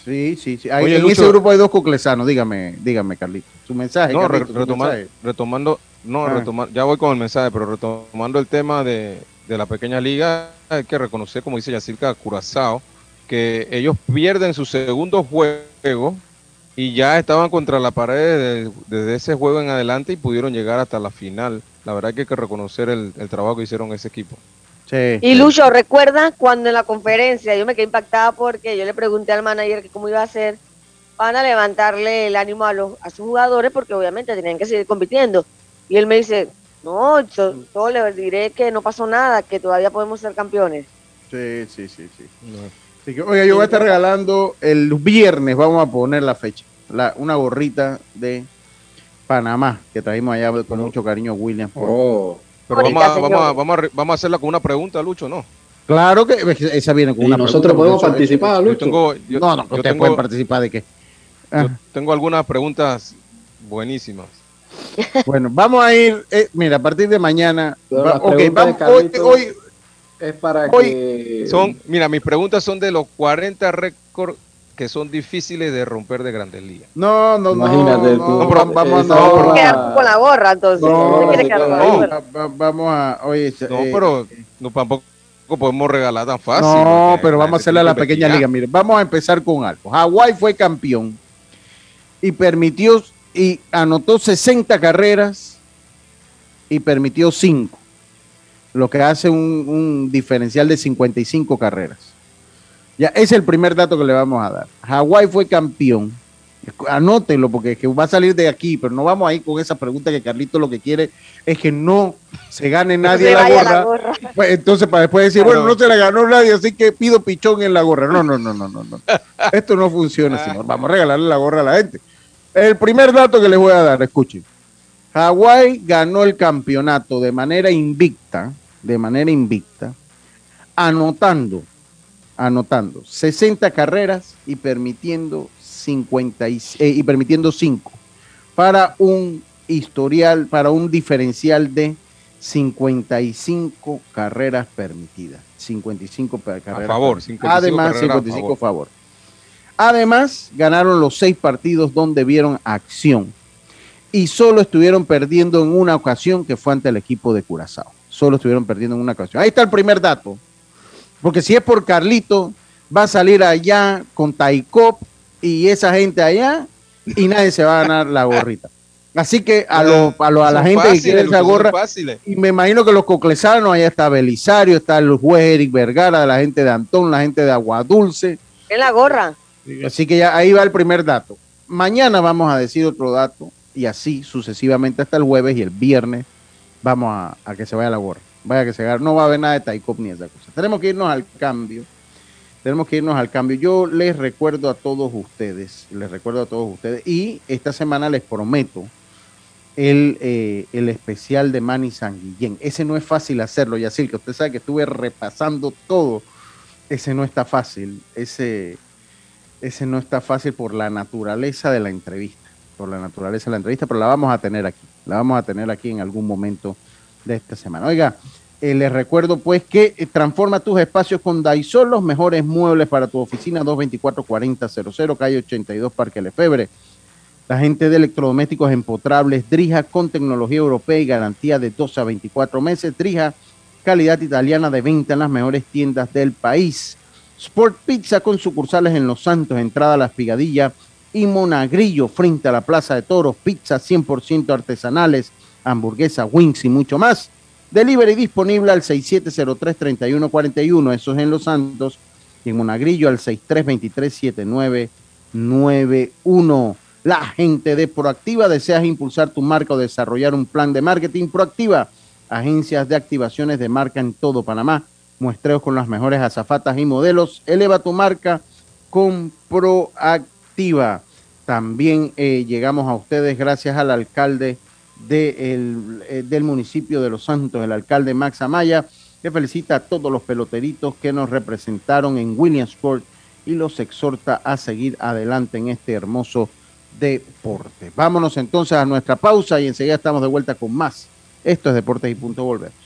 Sí, sí, sí. en ese grupo hay dos cuclesanos, dígame, dígame, Carlito. Su mensaje. No, retomando, no, ah. ya voy con el mensaje, pero retomando el tema de, de la pequeña liga, hay que reconocer, como dice Yacirca Curazao, que ellos pierden su segundo juego y ya estaban contra la pared desde, ese juego en adelante y pudieron llegar hasta la final. La verdad que hay que reconocer el, trabajo que hicieron ese equipo. y Lucho, ¿recuerdas cuando en la conferencia yo me quedé impactada porque yo le pregunté al manager que cómo iba a hacer para levantarle el ánimo a, los, a sus jugadores porque obviamente tenían que seguir compitiendo? Y él me dice, no, yo, yo le diré que no pasó nada, que todavía podemos ser campeones. Sí, sí, sí, sí. oiga, yo voy a estar regalando el viernes, vamos a poner la fecha, la, una gorrita de Panamá que trajimos allá con mucho cariño William. Oh. Pero vamos a, vamos, a, vamos, a, vamos a hacerla con una pregunta, Lucho, ¿no? Claro que esa viene con una pregunta. Nosotros podemos participar, Lucho. no, no, ustedes tengo, pueden participar de qué. Yo tengo algunas preguntas buenísimas. Bueno, vamos a ir, eh, mira, a partir de mañana. hoy, es para que. Son, mira, mis preguntas son de los 40 récords que son difíciles de romper de Grandes Ligas. No, no, Imagínate no. no, vamos, no, quedar con la gorra, entonces. No, vamos a, oye, no, eh, pero no, tampoco podemos regalar tan fácil. No, pero vamos a hacerle a la pequeña liga. Mire, vamos a empezar con algo. Hawái fue campeón y permitió y anotó 60 carreras y permitió 5, lo que hace un, diferencial de 55 carreras. Ya, es el primer dato que le vamos a dar. Hawái fue campeón. Anótenlo porque que va a salir de aquí, pero no vamos a ir con esa pregunta que Carlito lo que quiere es que no se gane nadie la, gorra. Pues, entonces, para después decir, bueno, no se la ganó nadie, así que pido pichón en la gorra. No, no, no, no, no. no. Esto no funciona, señor. Vamos a regalarle la gorra a la gente. El primer dato que les voy a dar, escuchen. Hawái ganó el campeonato de manera invicta, de manera invicta, anotando, anotando 60 carreras y permitiendo 50 y, eh, y permitiendo 5 para un historial, para un diferencial de 55 carreras permitidas. 55 carreras. A favor. 55 Además, 55 a favor. Además, ganaron los seis partidos donde vieron acción y solo estuvieron perdiendo en una ocasión que fue ante el equipo de Curazao. Solo estuvieron perdiendo en una ocasión. Ahí está el primer dato. Porque si es por Carlito, va a salir allá con Taicop y esa gente allá y nadie se va a ganar la gorrita. Así que a, lo, a, la gente que quiere esa gorra, y me imagino que los coclesanos, allá está Belisario, está el juez Eric Vergara, la gente de Antón, la gente de Aguadulce. En la gorra. Así que ya ahí va el primer dato. Mañana vamos a decir otro dato y así sucesivamente hasta el jueves y el viernes vamos a, que se vaya la gorra. Vaya que se vaya. No va a haber nada de Taikop ni esa cosa. Tenemos que irnos al cambio. Tenemos que irnos al cambio. Yo les recuerdo a todos ustedes, les recuerdo a todos ustedes, y esta semana les prometo el, eh, el especial de Manny San Guillén. Ese no es fácil hacerlo, Yacir, que usted sabe que estuve repasando todo. Ese no está fácil. Ese, ese no está fácil por la naturaleza de la entrevista, por la naturaleza de la entrevista, pero la vamos a tener aquí, la vamos a tener aquí en algún momento de esta semana. Oiga, eh, les recuerdo pues que eh, transforma tus espacios con Daisol, los mejores muebles para tu oficina 224-4000, calle 82, Parque Lefebre. La gente de electrodomésticos empotrables, Drija con tecnología europea y garantía de 12 a 24 meses. Drija, calidad italiana de venta en las mejores tiendas del país. Sport Pizza con sucursales en Los Santos, entrada a la Espigadilla y Monagrillo frente a la Plaza de Toros, pizza 100% artesanales, hamburguesa, wings y mucho más. Delivery disponible al 6703-3141, eso es en Los Santos. y en Monagrillo al 6323-7991. La gente de Proactiva, deseas impulsar tu marca o desarrollar un plan de marketing Proactiva. Agencias de activaciones de marca en todo Panamá. Muestreos con las mejores azafatas y modelos. Eleva tu marca con Proactiva. También eh, llegamos a ustedes gracias al alcalde eh, del municipio de Los Santos, el alcalde Max Amaya, que felicita a todos los peloteritos que nos representaron en Williamsport y los exhorta a seguir adelante en este hermoso deporte. Vámonos entonces a nuestra pausa y enseguida estamos de vuelta con más. Esto es Deportes y Punto Volvemos.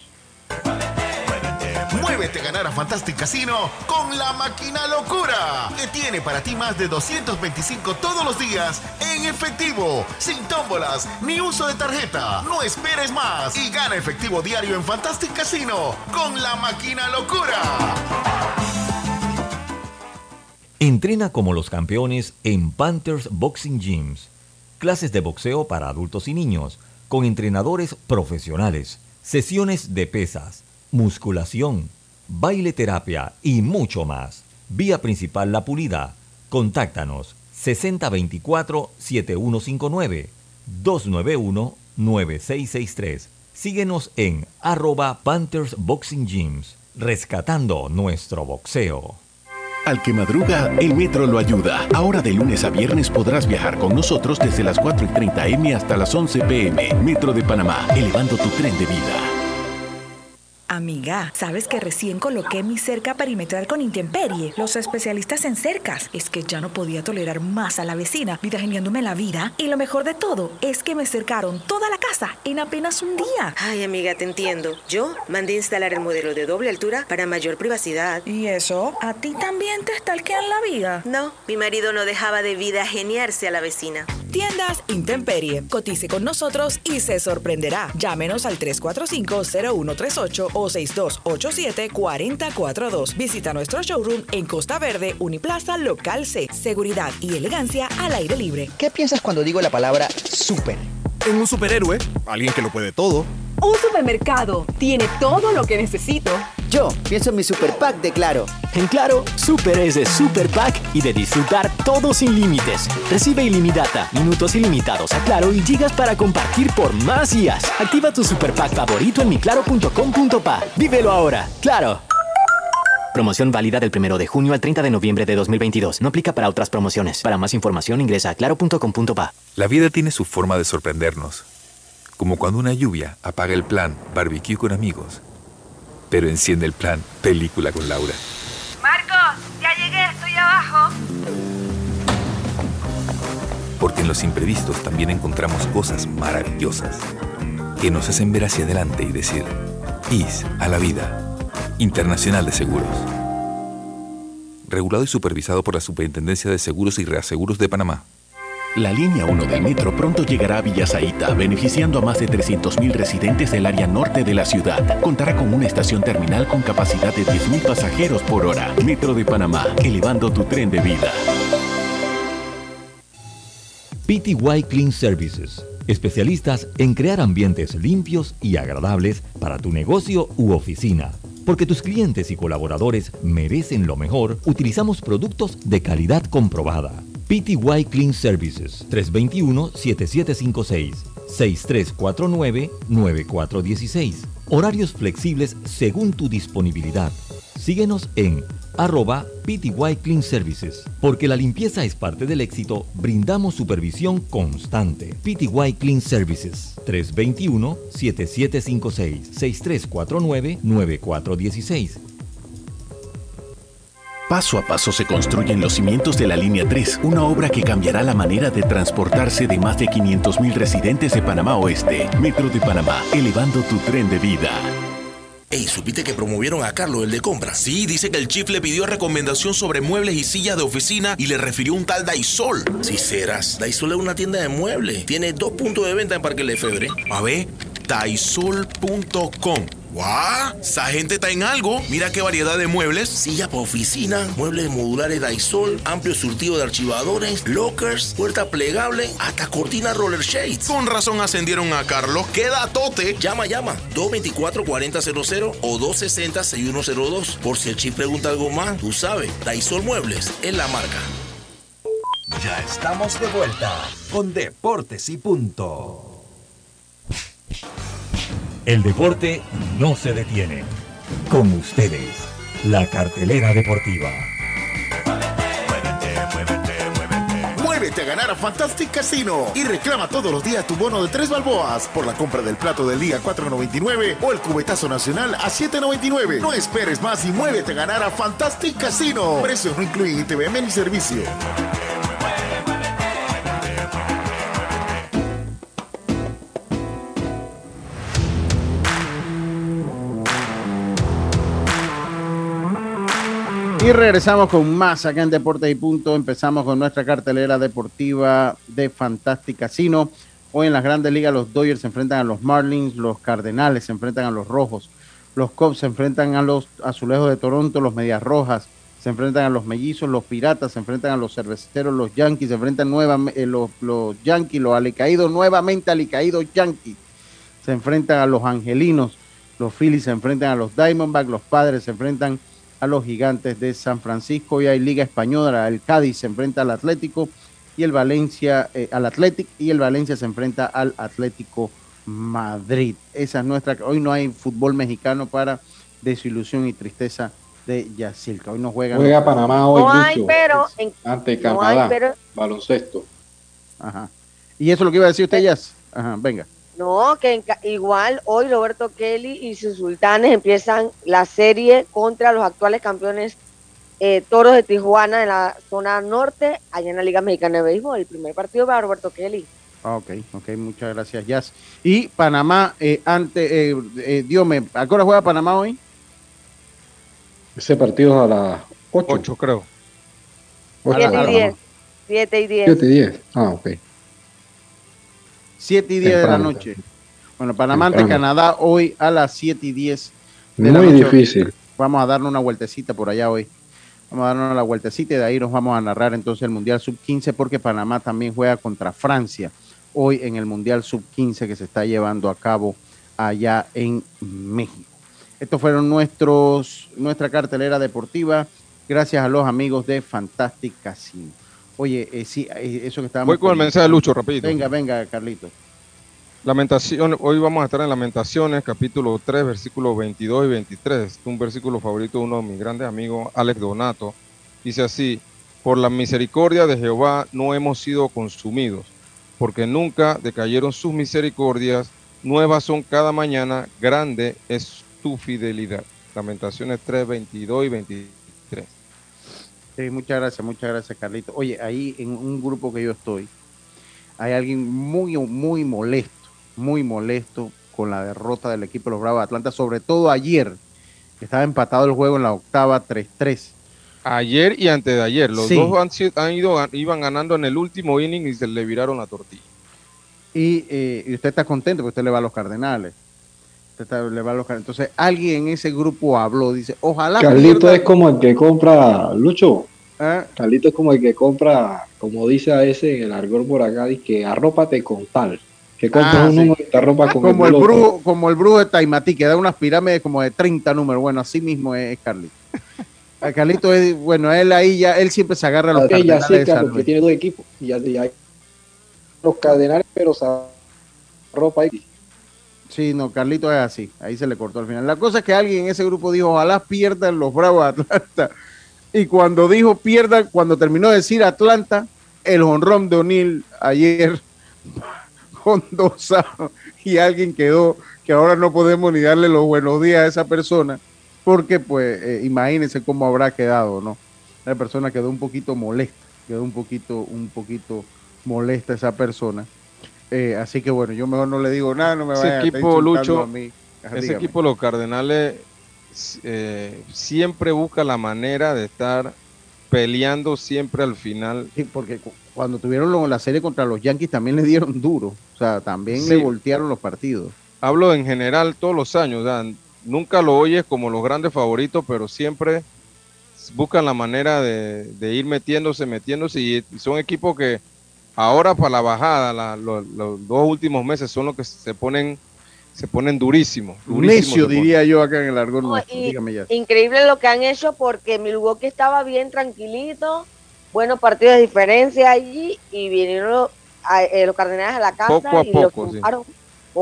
Muévete a ganar a Fantastic Casino con la máquina locura, que tiene para ti más de 225 todos los días en efectivo, sin tómbolas ni uso de tarjeta. No esperes más y gana efectivo diario en Fantastic Casino con la máquina locura. Entrena como los campeones en Panthers Boxing Gyms. Clases de boxeo para adultos y niños, con entrenadores profesionales, sesiones de pesas, musculación, baile terapia y mucho más. Vía principal La Pulida. Contáctanos 6024-7159 291-9663. Síguenos en arroba Panthers Boxing Gyms, rescatando nuestro boxeo. Al que madruga, el metro lo ayuda. Ahora de lunes a viernes podrás viajar con nosotros desde las 4 y 30 M hasta las 11 PM. Metro de Panamá, elevando tu tren de vida. Amiga, ¿sabes que recién coloqué mi cerca perimetral con Intemperie? Los especialistas en cercas. Es que ya no podía tolerar más a la vecina, vida geniándome la vida. Y lo mejor de todo es que me cercaron toda la casa en apenas un día. Ay, amiga, te entiendo. Yo mandé instalar el modelo de doble altura para mayor privacidad. ¿Y eso? ¿A ti también te stalkean la vida? No, mi marido no dejaba de vida geniarse a la vecina. Tiendas Intemperie. Cotice con nosotros y se sorprenderá. Llámenos al 345-0138 o 6287-4042. Visita nuestro showroom en Costa Verde, Uniplaza, Local C. Seguridad y elegancia al aire libre. ¿Qué piensas cuando digo la palabra super? En un superhéroe, alguien que lo puede todo. Un supermercado tiene todo lo que necesito. Yo pienso en mi super pack de Claro. En Claro, super es de super pack y de disfrutar todo sin límites. Recibe ilimitada, minutos ilimitados a Claro y gigas para compartir por más días. Activa tu super pack favorito en miclaro.com.pa. Vívelo ahora. Claro. Promoción válida del 1 de junio al 30 de noviembre de 2022. No aplica para otras promociones. Para más información ingresa a claro.com.pa. La vida tiene su forma de sorprendernos. Como cuando una lluvia apaga el plan barbecue con amigos, pero enciende el plan película con Laura. Marcos, ya llegué, estoy abajo. Porque en los imprevistos también encontramos cosas maravillosas que nos hacen ver hacia adelante y decir, IS a la vida. Internacional de Seguros. Regulado y supervisado por la Superintendencia de Seguros y Reaseguros de Panamá. La línea 1 del metro pronto llegará a Villasaita, beneficiando a más de 300.000 residentes del área norte de la ciudad. Contará con una estación terminal con capacidad de 10.000 pasajeros por hora. Metro de Panamá, elevando tu tren de vida. PTY Clean Services, especialistas en crear ambientes limpios y agradables para tu negocio u oficina. Porque tus clientes y colaboradores merecen lo mejor, utilizamos productos de calidad comprobada. PTY Clean Services 321-7756 6349-9416. Horarios flexibles según tu disponibilidad. Síguenos en arroba PTY Clean Services. Porque la limpieza es parte del éxito, brindamos supervisión constante. PTY Clean Services 321-7756-6349-9416. Paso a paso se construyen los cimientos de la Línea 3, una obra que cambiará la manera de transportarse de más de 500.000 residentes de Panamá Oeste. Metro de Panamá, elevando tu tren de vida. Ey, ¿supiste que promovieron a Carlos, el de compras? Sí, dice que el chief le pidió recomendación sobre muebles y sillas de oficina y le refirió un tal Daisol. Si serás, Daisol es una tienda de muebles. Tiene dos puntos de venta en Parque Lefebvre. A ver, daisol.com ¡Guau! Esa gente está en algo. Mira qué variedad de muebles. Silla para oficina, muebles modulares Daisol, amplio surtido de archivadores, lockers, puerta plegable, hasta cortina roller shades. Con razón ascendieron a Carlos. ¡Queda tote! Llama, llama. 224-4000 o 260-6102. Por si el chip pregunta algo más, tú sabes. Daisol Muebles es la marca. Ya estamos de vuelta con Deportes y Punto. El deporte no se detiene. Con ustedes, la cartelera deportiva. Muévete a ganar a Fantastic Casino y reclama todos los días tu bono de tres balboas por la compra del plato del día 4.99 o el cubetazo nacional a 7.99. No esperes más y muévete a ganar a Fantastic Casino. Precios no incluyen ITVM ni servicio. Y regresamos con más acá en Deportes y Punto. Empezamos con nuestra cartelera deportiva de Fantastic Casino. Hoy en las grandes ligas los Dodgers se enfrentan a los Marlins, los Cardenales se enfrentan a los Rojos, los Cubs se enfrentan a los Azulejos de Toronto, los Medias Rojas se enfrentan a los Mellizos, los Piratas se enfrentan a los Cerveceros, los Yankees se enfrentan nuevamente, eh, los, Yankees, los alicaídos, nuevamente alicaídos Yankees se enfrentan a los Angelinos, los Phillies se enfrentan a los Diamondbacks, los Padres se enfrentan a los gigantes de San Francisco y hay Liga Española, el Cádiz se enfrenta al Atlético y el Valencia eh, al Atlético y el Valencia se enfrenta al Atlético Madrid. Esa es nuestra, hoy no hay fútbol mexicano para desilusión y tristeza de Yacilca. Hoy no juega. Juega Panamá hoy. No hay, pero. En, ante no Canadá. hay, pero. Baloncesto. Ajá. Y eso es lo que iba a decir usted, Yas. Ajá, venga. No, que en ca- igual hoy Roberto Kelly y sus sultanes empiezan la serie contra los actuales campeones eh, Toros de Tijuana de la zona norte, allá en la Liga Mexicana de Béisbol. El primer partido para Roberto Kelly. Ah, ok, ok, muchas gracias, Jazz. Y Panamá, eh, ante, eh, eh, Diome, ¿a qué hora juega Panamá hoy? Ese partido es a las 8. 8 creo. 7 y 10. 7 y 10. 7 y 10. Ah, ok. 7 y 10 de la noche. Bueno, Panamá ante. Canadá hoy a las 7 y 10 de la Muy difícil. Vamos a darnos una vueltecita por allá hoy. Vamos a darnos la vueltecita y de ahí nos vamos a narrar entonces el Mundial Sub-15 porque Panamá también juega contra Francia hoy en el Mundial Sub-15 que se está llevando a cabo allá en México. Estos fueron nuestros, nuestra cartelera deportiva gracias a los amigos de Fantastic Casino. Oye, eh, sí, eh, eso que estábamos... Voy con el mensaje de Lucho, rapidito. Venga, venga, Carlito. Lamentación, hoy vamos a estar en Lamentaciones, capítulo 3, versículos 22 y 23. Este es un versículo favorito de uno de mis grandes amigos, Alex Donato. Dice así, por la misericordia de Jehová no hemos sido consumidos, porque nunca decayeron sus misericordias, nuevas son cada mañana, grande es tu fidelidad. Lamentaciones 3, 22 y 23. Sí, muchas gracias, muchas gracias, Carlito. Oye, ahí en un grupo que yo estoy, hay alguien muy, muy molesto, muy molesto con la derrota del equipo de los Bravos de Atlanta, sobre todo ayer, que estaba empatado el juego en la octava 3-3. Ayer y antes de ayer, los Sí. dos han, han ido, iban ganando en el último inning y se le viraron la tortilla. Y, eh, y usted está contento porque usted le va a los Cardenales. Le va a Cardenales. Entonces, alguien en ese grupo habló, dice, ojalá... Carlito pierda- es como el que compra, Lucho. ¿Ah? Carlito es como el que compra, como dice a ese en el argor por acá, dice que arrópate con tal. Que compras Ah, un sí. número y te arropa con como el brujo, como el brujo de Taimatí, que da unas pirámides como de 30 números. Bueno, así mismo es, Carlito. A Carlito es, bueno, él ahí ya, él siempre se agarra a los ya Cardenales sé, de claro, porque tiene dos equipos. Y ya, y hay los cardenales, pero se arropa ahí. Sí, no, Carlito es así. Ahí se le cortó al final. La cosa es que alguien en ese grupo dijo, ojalá pierdan los Bravos de Atlanta. Y cuando dijo pierdan, cuando terminó de decir Atlanta, el honrón de O'Neill ayer [LAUGHS] con dos y alguien quedó que ahora no podemos ni darle los buenos días a esa persona porque pues eh, imagínense cómo habrá quedado, ¿no? La persona quedó un poquito molesta, quedó un poquito, un poquito molesta esa persona. Eh, así que bueno, yo mejor no le digo nada, no me Ese vaya a estar equipo, insultando Lucho, a mí. Ajá, ese dígame. equipo, los Cardenales, eh, siempre busca la manera de estar peleando siempre al final. Sí, porque cu- cuando tuvieron lo- la serie contra los Yankees también le dieron duro, o sea, también Sí. le voltearon los partidos. Hablo en general todos los años, sea, nunca lo oyes como los grandes favoritos, pero siempre buscan la manera de, ir metiéndose, metiéndose y son equipos que ahora para la bajada, los, dos últimos meses son los que se ponen se ponen durísimos. Necio, diría yo acá en el argón. Increíble lo que han hecho porque Milwaukee estaba bien tranquilito, buenos partidos de diferencia allí y vinieron eh, los Cardenales a la casa poco a y poco,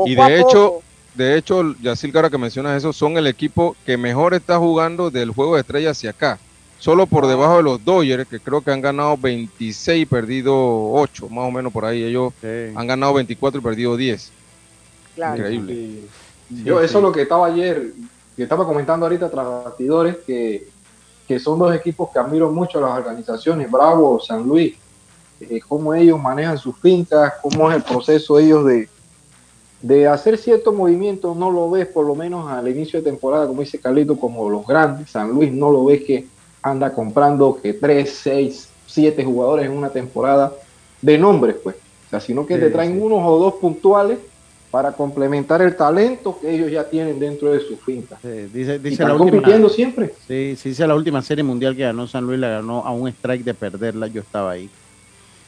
y de hecho, de hecho, Yacil, ahora que mencionas eso, son el equipo que mejor está jugando del juego de estrellas hacia acá. Solo por debajo de los Dodgers, que creo que han ganado 26 y perdido 8, más o menos por ahí. Ellos han ganado 24 y perdido 10. Increíble. Yo, eso es lo que estaba ayer, que estaba comentando ahorita tras bastidores, que, que son dos equipos que admiro mucho a las organizaciones, Bravo, San Luis, eh, cómo ellos manejan sus fincas, cómo es el proceso ellos de, de hacer ciertos movimientos, no lo ves por lo menos al inicio de temporada, como dice Carlito, como los grandes, San Luis no lo ves que anda comprando que 3, 6, 7 jugadores en una temporada de nombres, pues. O sea, sino que te traen unos o dos puntuales para complementar el talento que ellos ya tienen dentro de su finca. dice, dice la compitiendo siempre. Sí, sí, dice la última serie mundial que ganó San Luis, la ganó a un strike de perderla, yo estaba ahí.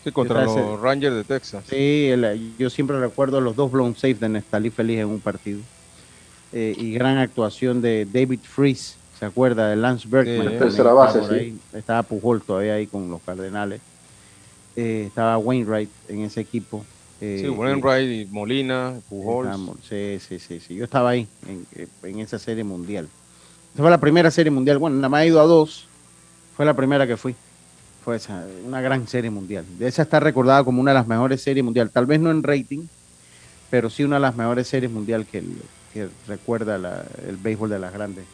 Sí, contra los Rangers de Texas. Sí, yo siempre recuerdo los dos blown safe de Nestalí Feliz en un partido. Eh, y gran actuación de David Freeze, ¿se acuerda? De Lance Berkman. tercera base, sí. Estaba Pujol todavía ahí con los Cardenales. Eh, estaba Wainwright en ese equipo. Eh, sí, Wainwright y Molina, Pujol. Sí, sí, sí, sí. Yo estaba ahí en, esa serie mundial. Esa fue la primera serie mundial. Bueno, nada más he ido a dos. Fue la primera que fui. Fue esa, una gran serie mundial. De esa está recordada como una de las mejores series mundial. Tal vez no en rating, pero sí una de las mejores series mundial que, recuerda el béisbol de las grandes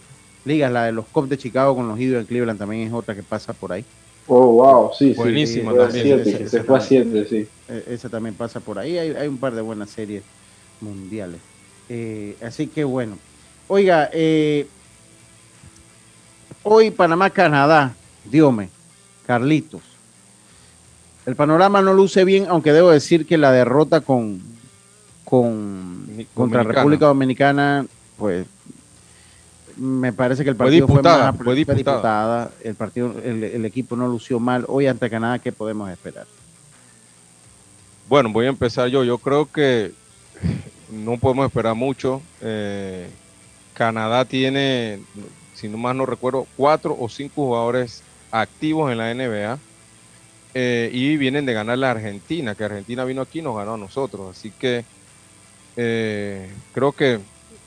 ligas. La de los Cubs de Chicago con los Indios de Cleveland también es otra que pasa por ahí. Oh, wow, sí, Buenísima también. se fue a siete, sí. E, esa también pasa por ahí. Hay, un par de buenas series mundiales. Eh, así que bueno. Oiga, eh, hoy Panamá-Canadá, Diome, Carlitos. El panorama no luce bien, aunque debo decir que la derrota con, con contra República Dominicana, pues me parece que el partido fue, más fue disputada. El partido, el, equipo no lució mal. Hoy ante Canadá, ¿qué podemos esperar? Bueno, voy a empezar yo. Yo creo que no podemos esperar mucho. Eh, Canadá tiene, si no más no recuerdo, cuatro o cinco jugadores activos en la NBA eh, y vienen de ganar la Argentina, que Argentina vino aquí y nos ganó a nosotros. Así que eh, creo que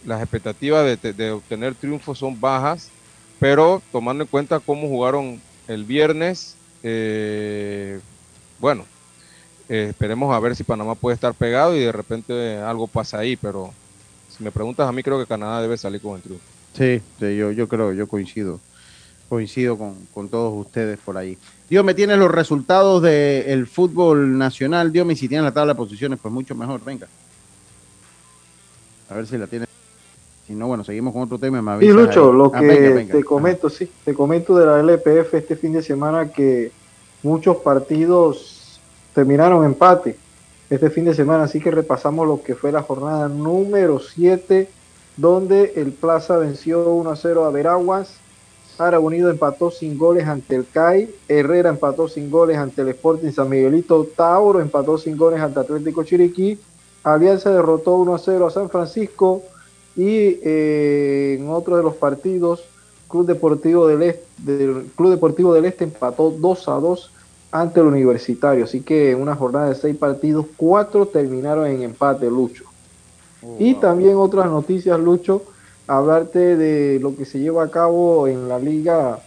las expectativas de, obtener triunfos son bajas, pero tomando en cuenta cómo jugaron el viernes, eh, bueno, eh, esperemos a ver si Panamá puede estar pegado y de repente algo pasa ahí, pero si me preguntas a mí creo que Canadá debe salir con el triunfo. Sí, yo, yo creo, yo coincido, coincido con, todos ustedes por ahí. Dios me tiene los resultados del fútbol nacional, Dios me si tiene la tabla de posiciones, pues mucho mejor, venga. A ver si la tiene. Si no, bueno, seguimos con otro tema. sí, Lucho, lo ah, que te comento, sí, te comento de la LPF este fin de semana que muchos partidos terminaron empate este fin de semana, así que repasamos lo que fue la jornada número 7, donde el Plaza venció 1 a 0 a Veraguas, Ara Unido empató sin goles ante el CAI, Herrera empató sin goles ante el Sporting San Miguelito, Tauro empató sin goles ante Atlético Chiriquí, Alianza derrotó 1 a 0 a San Francisco, y eh, en otro de los partidos, Club Deportivo del Este, del Club Deportivo del Este empató 2 a 2 ante el Universitario. Así que en una jornada de seis partidos, cuatro terminaron en empate, Lucho. Oh, y también otras noticias, Lucho, hablarte de lo que se lleva a cabo en la Liga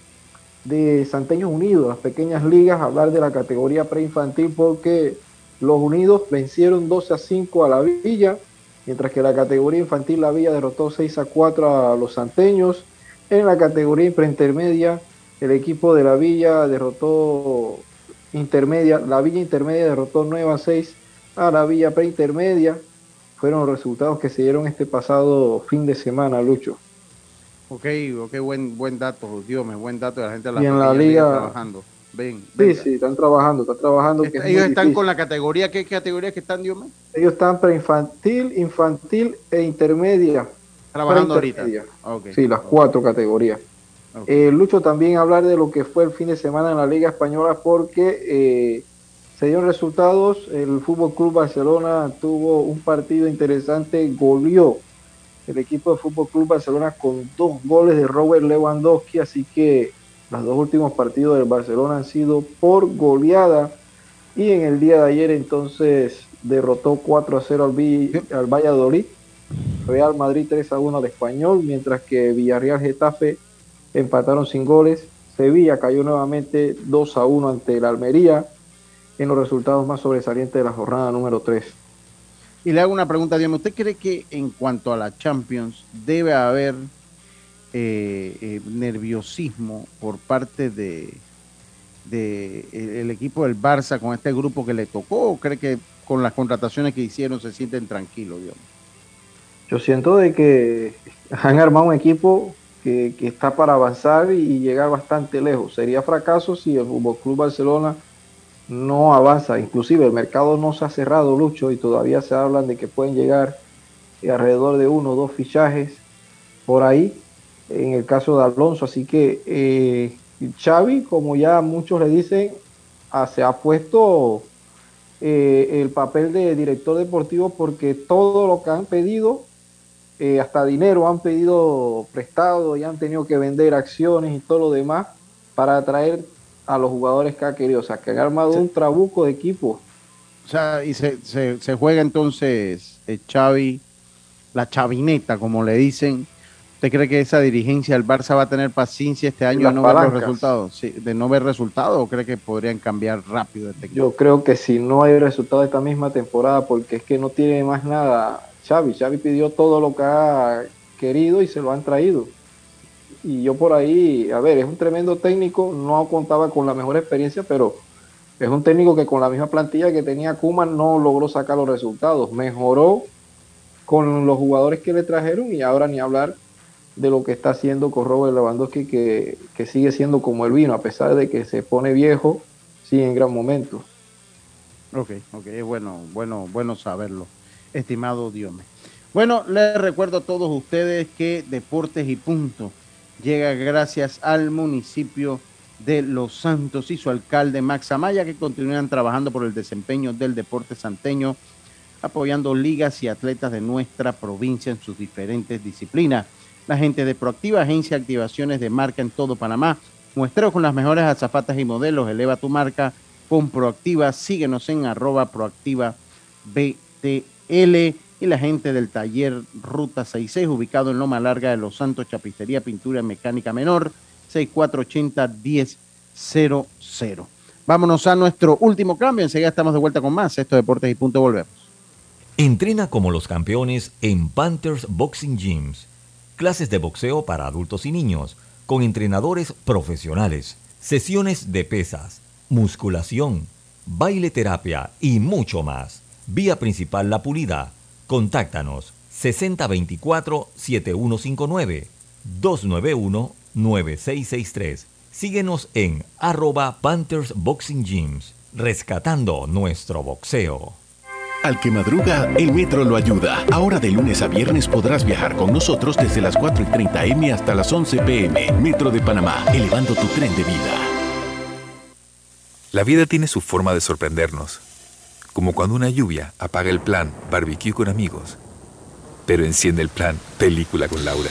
de Santeños Unidos, las pequeñas ligas, hablar de la categoría preinfantil, porque los Unidos vencieron 12 a 5 a la Villa mientras que la categoría infantil la Villa derrotó 6 a 4 a los santeños. En la categoría preintermedia, el equipo de la Villa derrotó intermedia, la Villa intermedia derrotó 9 a 6 a la Villa preintermedia. Fueron los resultados que se dieron este pasado fin de semana, Lucho. Ok, ok, buen, buen dato, Dios me buen dato de la gente de la, y en la liga trabajando. Ven, sí, sí, están trabajando, están trabajando. ellos están con la categoría, ¿qué categoría que están, Dios Ellos están preinfantil, infantil e intermedia. Trabajando ahorita. Sí, las cuatro categorías. Eh, Lucho, también hablar de lo que fue el fin de semana en la Liga Española porque eh, se dieron resultados. El Fútbol Club Barcelona tuvo un partido interesante, goleó el equipo de Fútbol Club Barcelona con dos goles de Robert Lewandowski, así que los dos últimos partidos del Barcelona han sido por goleada y en el día de ayer entonces derrotó 4 a 0 al, al Valladolid, Real Madrid 3 a 1 al Español, mientras que Villarreal Getafe empataron sin goles, Sevilla cayó nuevamente 2 a 1 ante el Almería en los resultados más sobresalientes de la jornada número 3. Y le hago una pregunta, Diego. ¿Usted cree que en cuanto a la Champions debe haber eh, eh, nerviosismo por parte de, de el, equipo del Barça con este grupo que le tocó? ¿O cree que con las contrataciones que hicieron se sienten tranquilos? Yo siento de que han armado un equipo que, que está para avanzar y llegar bastante lejos. Sería fracaso si el Fútbol Club Barcelona no avanza. Inclusive el mercado no se ha cerrado, Lucho, y todavía se hablan de que pueden llegar eh, alrededor de uno o dos fichajes por ahí, en el caso de Alonso. Así que eh, Xavi, como ya muchos le dicen, ah, se ha puesto eh, el papel de director deportivo porque todo lo que han pedido, eh, hasta dinero han pedido prestado y han tenido que vender acciones y todo lo demás para atraer a los jugadores que ha querido. O sea, que han armado un trabuco de equipo. O sea, y se, se, se juega entonces eh, Xavi, la chavineta, como le dicen. ¿Usted cree que esa dirigencia del Barça va a tener paciencia este año de no ver los resultados? Sí, de no ver resultados o cree que podrían cambiar rápido este equipo? Yo creo que si no hay resultado esta misma temporada, porque es que no tiene más nada Xavi. Xavi pidió todo lo que ha querido y se lo han traído. Y yo por ahí, a ver, es un tremendo técnico, no contaba con la mejor experiencia, pero es un técnico que con la misma plantilla que tenía Kuman no logró sacar los resultados. Mejoró con los jugadores que le trajeron y ahora ni hablar de lo que está haciendo con Robert Lewandowski, que, que sigue siendo como el vino, a pesar de que se pone viejo, sigue en gran momento. Ok, ok, bueno, bueno, bueno saberlo, estimado Diome. Bueno, les recuerdo a todos ustedes que Deportes y Punto llega gracias al municipio de Los Santos y su alcalde Max Amaya, que continúan trabajando por el desempeño del deporte santeño, apoyando ligas y atletas de nuestra provincia en sus diferentes disciplinas. La gente de Proactiva, agencia de activaciones de marca en todo Panamá, muestreo con las mejores azafatas y modelos, eleva tu marca con Proactiva, síguenos en arroba Proactiva BTL y la gente del taller Ruta 66, ubicado en Loma Larga de Los Santos, Chapistería, Pintura Mecánica Menor, 6480-1000. Vámonos a nuestro último cambio, enseguida estamos de vuelta con más, esto Deportes y Punto, volvemos. Entrena como los campeones en Panthers Boxing Gyms. Clases de boxeo para adultos y niños, con entrenadores profesionales, sesiones de pesas, musculación, baile terapia y mucho más. Vía principal La Pulida. Contáctanos 6024-7159 291-9663. Síguenos en arroba Panthers Boxing Gyms, rescatando nuestro boxeo. Al que madruga, el metro lo ayuda. Ahora de lunes a viernes podrás viajar con nosotros desde las 4 y 30 M hasta las 11 PM. Metro de Panamá, elevando tu tren de vida. La vida tiene su forma de sorprendernos, como cuando una lluvia apaga el plan barbecue con amigos, pero enciende el plan película con Laura.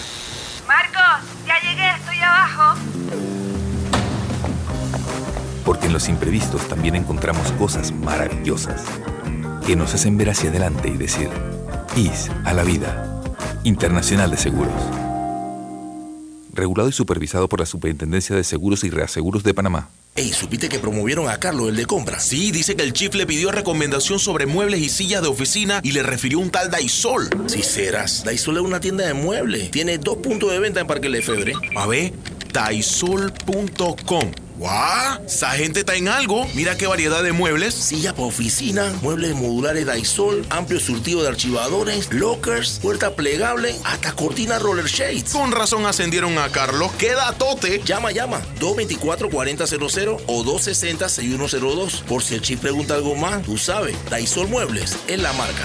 Marcos, ya llegué, estoy abajo. Porque en los imprevistos también encontramos cosas maravillosas que nos hacen ver hacia adelante y decir, IS a la vida. Internacional de Seguros. Regulado y supervisado por la Superintendencia de Seguros y Reaseguros de Panamá. Ey, ¿supiste que promovieron a Carlos, el de compra? Sí, dice que el chief le pidió recomendación sobre muebles y sillas de oficina y le refirió un tal Daisol. Si serás, Daisol es una tienda de muebles. Tiene dos puntos de venta en Parque Lefebvre. A ver, daisol.com. ¡Guau! Esa gente está en algo. Mira qué variedad de muebles. Silla para oficina, muebles modulares Daisol, amplio surtido de archivadores, lockers, puerta plegable, hasta cortina roller shades. Con razón ascendieron a Carlos. ¡Qué datote! Llama, llama. 224-4000 o 260-6102. Por si el chip pregunta algo más, tú sabes. Daisol Muebles es la marca.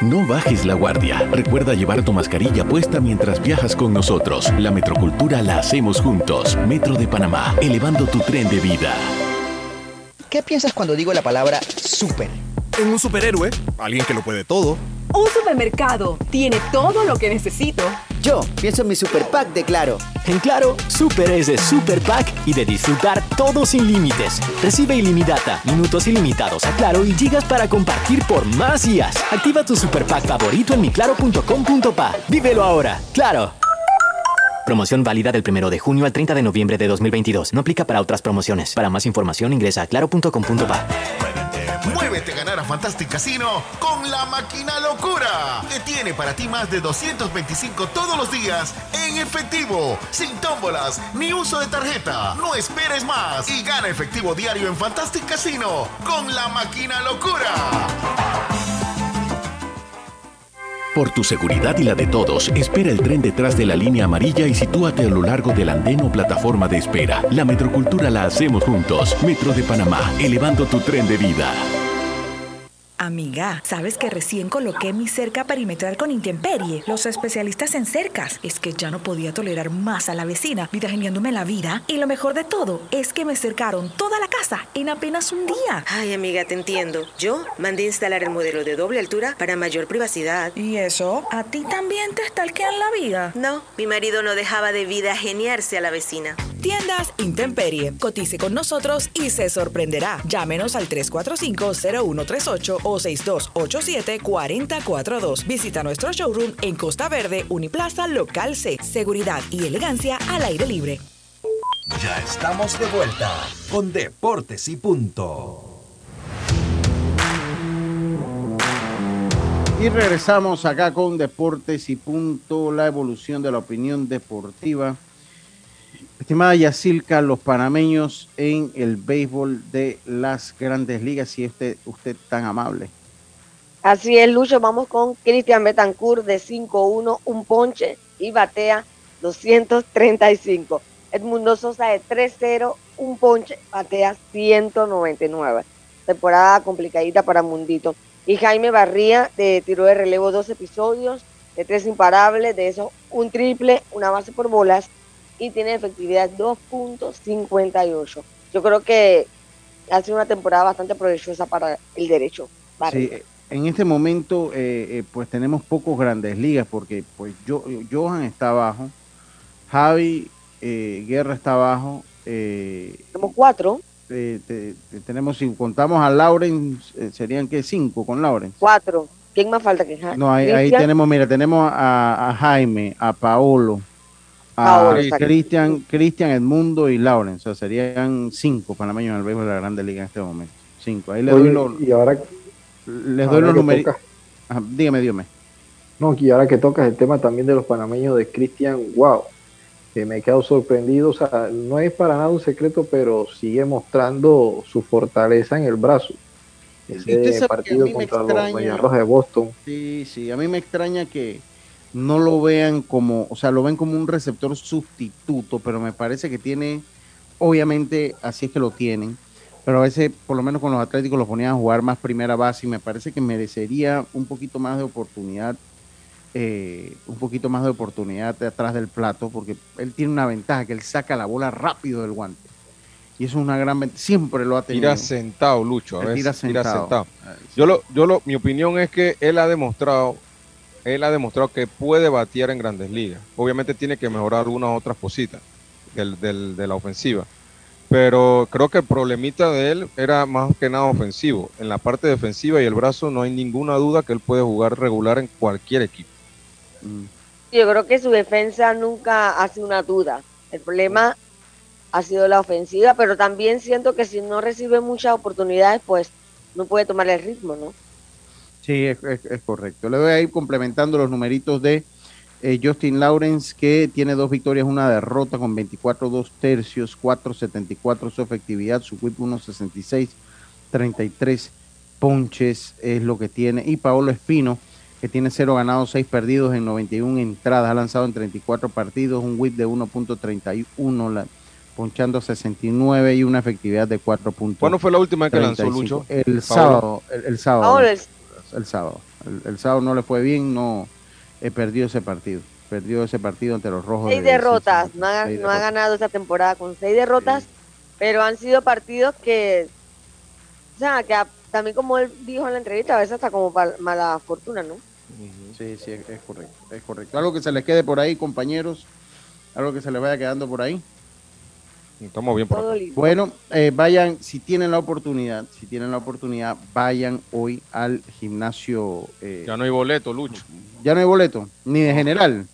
No bajes la guardia. Recuerda llevar tu mascarilla puesta mientras viajas con nosotros. La metrocultura la hacemos juntos. Metro de Panamá, elevando tu tren de vida. ¿Qué piensas cuando digo la palabra super? En un superhéroe, alguien que lo puede todo. Un supermercado tiene todo lo que necesito. Yo pienso en mi super pack de Claro. En Claro, Super es de Super Pack y de disfrutar todo sin límites. Recibe ilimitada, minutos ilimitados a Claro y gigas para compartir por más días. Activa tu Super Pack favorito en miclaro.com.pa. Vívelo ahora. Claro. Promoción válida del 1 de junio al 30 de noviembre de 2022. No aplica para otras promociones. Para más información ingresa a claro.com.pa. Muévete a ganar a Fantastic Casino con la máquina locura, que tiene para ti más de 225 todos los días en efectivo, sin tómbolas ni uso de tarjeta. No esperes más y gana efectivo diario en Fantastic Casino con la máquina locura. Por tu seguridad y la de todos, espera el tren detrás de la línea amarilla y sitúate a lo largo del andén o plataforma de espera. La metrocultura la hacemos juntos. Metro de Panamá, elevando tu tren de vida. Amiga, ¿sabes que recién coloqué mi cerca perimetral con intemperie? Los especialistas en cercas. Es que ya no podía tolerar más a la vecina, vitageneándome la vida. Y lo mejor de todo es que me cercaron toda la casa en apenas un día. Ay, amiga, te entiendo. Yo mandé instalar el modelo de doble altura para mayor privacidad. ¿Y eso? ¿A ti también te stalkean la vida? No, mi marido no dejaba de vida geniarse a la vecina. Tiendas Intemperie. Cotice con nosotros y se sorprenderá. Llámenos al 345-0138 o 6287-4042. Visita nuestro showroom en Costa Verde, Uniplaza, Local C. Seguridad y elegancia al aire libre. Ya estamos de vuelta con Deportes y Punto. Y regresamos acá con Deportes y Punto, la evolución de la opinión deportiva. Estimada Yacilca, los panameños en el béisbol de las grandes ligas, si usted, usted tan amable. Así es, Lucho. Vamos con Cristian Betancourt de 5-1, un ponche y batea 235. Edmundo Sosa de 3-0, un ponche, batea 199. Temporada complicadita para Mundito. Y Jaime Barría de tiro de relevo dos episodios, de tres imparables, de eso un triple, una base por bolas y tiene efectividad 2.58. Yo creo que ha sido una temporada bastante provechosa para el derecho. Sí, en este momento eh, eh, pues tenemos pocos grandes ligas porque pues yo, Johan está abajo, Javi eh, Guerra está abajo. tenemos cuatro. tenemos, si contamos a Lauren, serían que cinco con Lauren. Cuatro. ¿Quién más falta que Jaime? No, ahí, ahí tenemos, mira, tenemos a, a Jaime, a Paolo, a Cristian, Cristian Edmundo y Lauren. O sea, serían cinco panameños en el béisbol de la Grande Liga en este momento. Cinco. Ahí les doy los, y ahora les doy los números. Dígame, dígame. No, y ahora que tocas el tema también de los panameños de Cristian, wow, que me he quedado sorprendido. O sea, no es para nada un secreto, pero sigue mostrando su fortaleza en el brazo. Ese partido contra los Mediarrojas de Boston. Sí, sí, a mí me extraña que no lo vean como, o sea, lo ven como un receptor sustituto, pero me parece que tiene, obviamente, así es que lo tienen, pero a veces, por lo menos con los Atléticos, los ponían a jugar más primera base y me parece que merecería un poquito más de oportunidad, eh, un poquito más de oportunidad de atrás del plato, porque él tiene una ventaja, que él saca la bola rápido del guante. Y eso es una gran ventaja, siempre lo ha tenido. Tira sentado, Lucho, a veces, tira sentado. sentado. Yo lo, yo lo, mi opinión es que él ha demostrado él ha demostrado que puede batear en grandes ligas. Obviamente tiene que mejorar unas otras cositas del, del, de la ofensiva. Pero creo que el problemita de él era más que nada ofensivo. En la parte defensiva y el brazo no hay ninguna duda que él puede jugar regular en cualquier equipo. Yo creo que su defensa nunca hace una duda. El problema ha sido la ofensiva, pero también siento que si no recibe muchas oportunidades, pues no puede tomar el ritmo, ¿no? Sí, es, correcto. Le voy a ir complementando los numeritos de eh, Justin Lawrence, que tiene dos victorias, una derrota con 24 dos tercios, 4.74 su efectividad, su whip 1.66, 33 ponches es lo que tiene. Y Paolo Espino, que tiene 0 ganados, 6 perdidos en 91 entradas, ha lanzado en 34 partidos, un whip de 1.31, ponchando 69 y una efectividad de 4. ¿Cuándo fue la última vez que lanzó Lucho? El sábado. El, sábado el sábado. El, el sábado no le fue bien, no eh, perdió ese partido. Perdió ese partido ante los rojos. Seis de derrotas, no ha, Seis no ha ganado esta temporada con seis derrotas, pero han sido partidos que, o sea, que a- también como él dijo en la entrevista, a veces hasta como pa- mala fortuna, ¿no? Sí, sí, es, es correcto, es correcto. Algo que se les quede por ahí, compañeros, algo que se les vaya quedando por ahí. Estamos bien por Todo acá. listo. Bueno, eh, vayan, si tienen la oportunidad, si tienen la oportunidad, vayan hoy al gimnasio. eh, Ya no hay boleto, Lucho. ya no hay boleto, ni de general.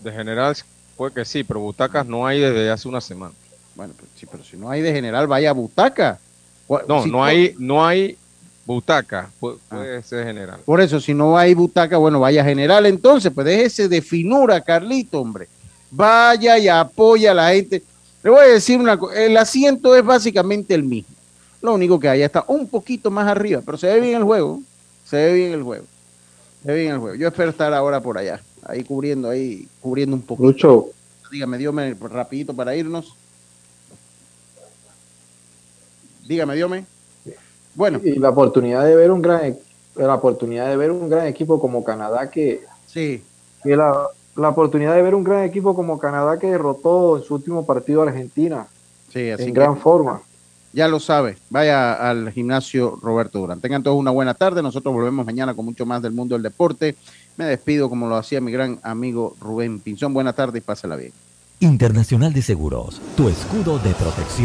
De general puede que sí, pero butacas no hay desde hace una semana. Bueno, pues, sí, pero si no hay de general, vaya a butaca. No, si no hay, no hay butaca, puede, puede ser general. Por eso, si no hay butaca, bueno, vaya a general entonces, pues déjese de finura, Carlito, hombre. Vaya y apoya a la gente. Le voy a decir una cosa, el asiento es básicamente el mismo. Lo único que allá está un poquito más arriba, pero se ve bien el juego. Se ve bien el juego. Se ve bien el juego. Yo espero estar ahora por allá, ahí cubriendo, ahí cubriendo un poquito. Lucho, Dígame, Diome, rapidito para irnos. Dígame, Diome. Bueno. y la oportunidad de ver un gran e- la oportunidad de ver un gran equipo como Canadá que Sí. que la, la oportunidad de ver un gran equipo como Canadá que derrotó en su último partido a Argentina Sí, así en que gran forma. ya lo sabe. Vaya al gimnasio Roberto Durán. Tengan todos una buena tarde. Nosotros volvemos mañana con mucho más del mundo del deporte. Me despido como lo hacía mi gran amigo Rubén Pinzón. Buena tarde y pásela bien. Internacional de Seguros, tu escudo de protección.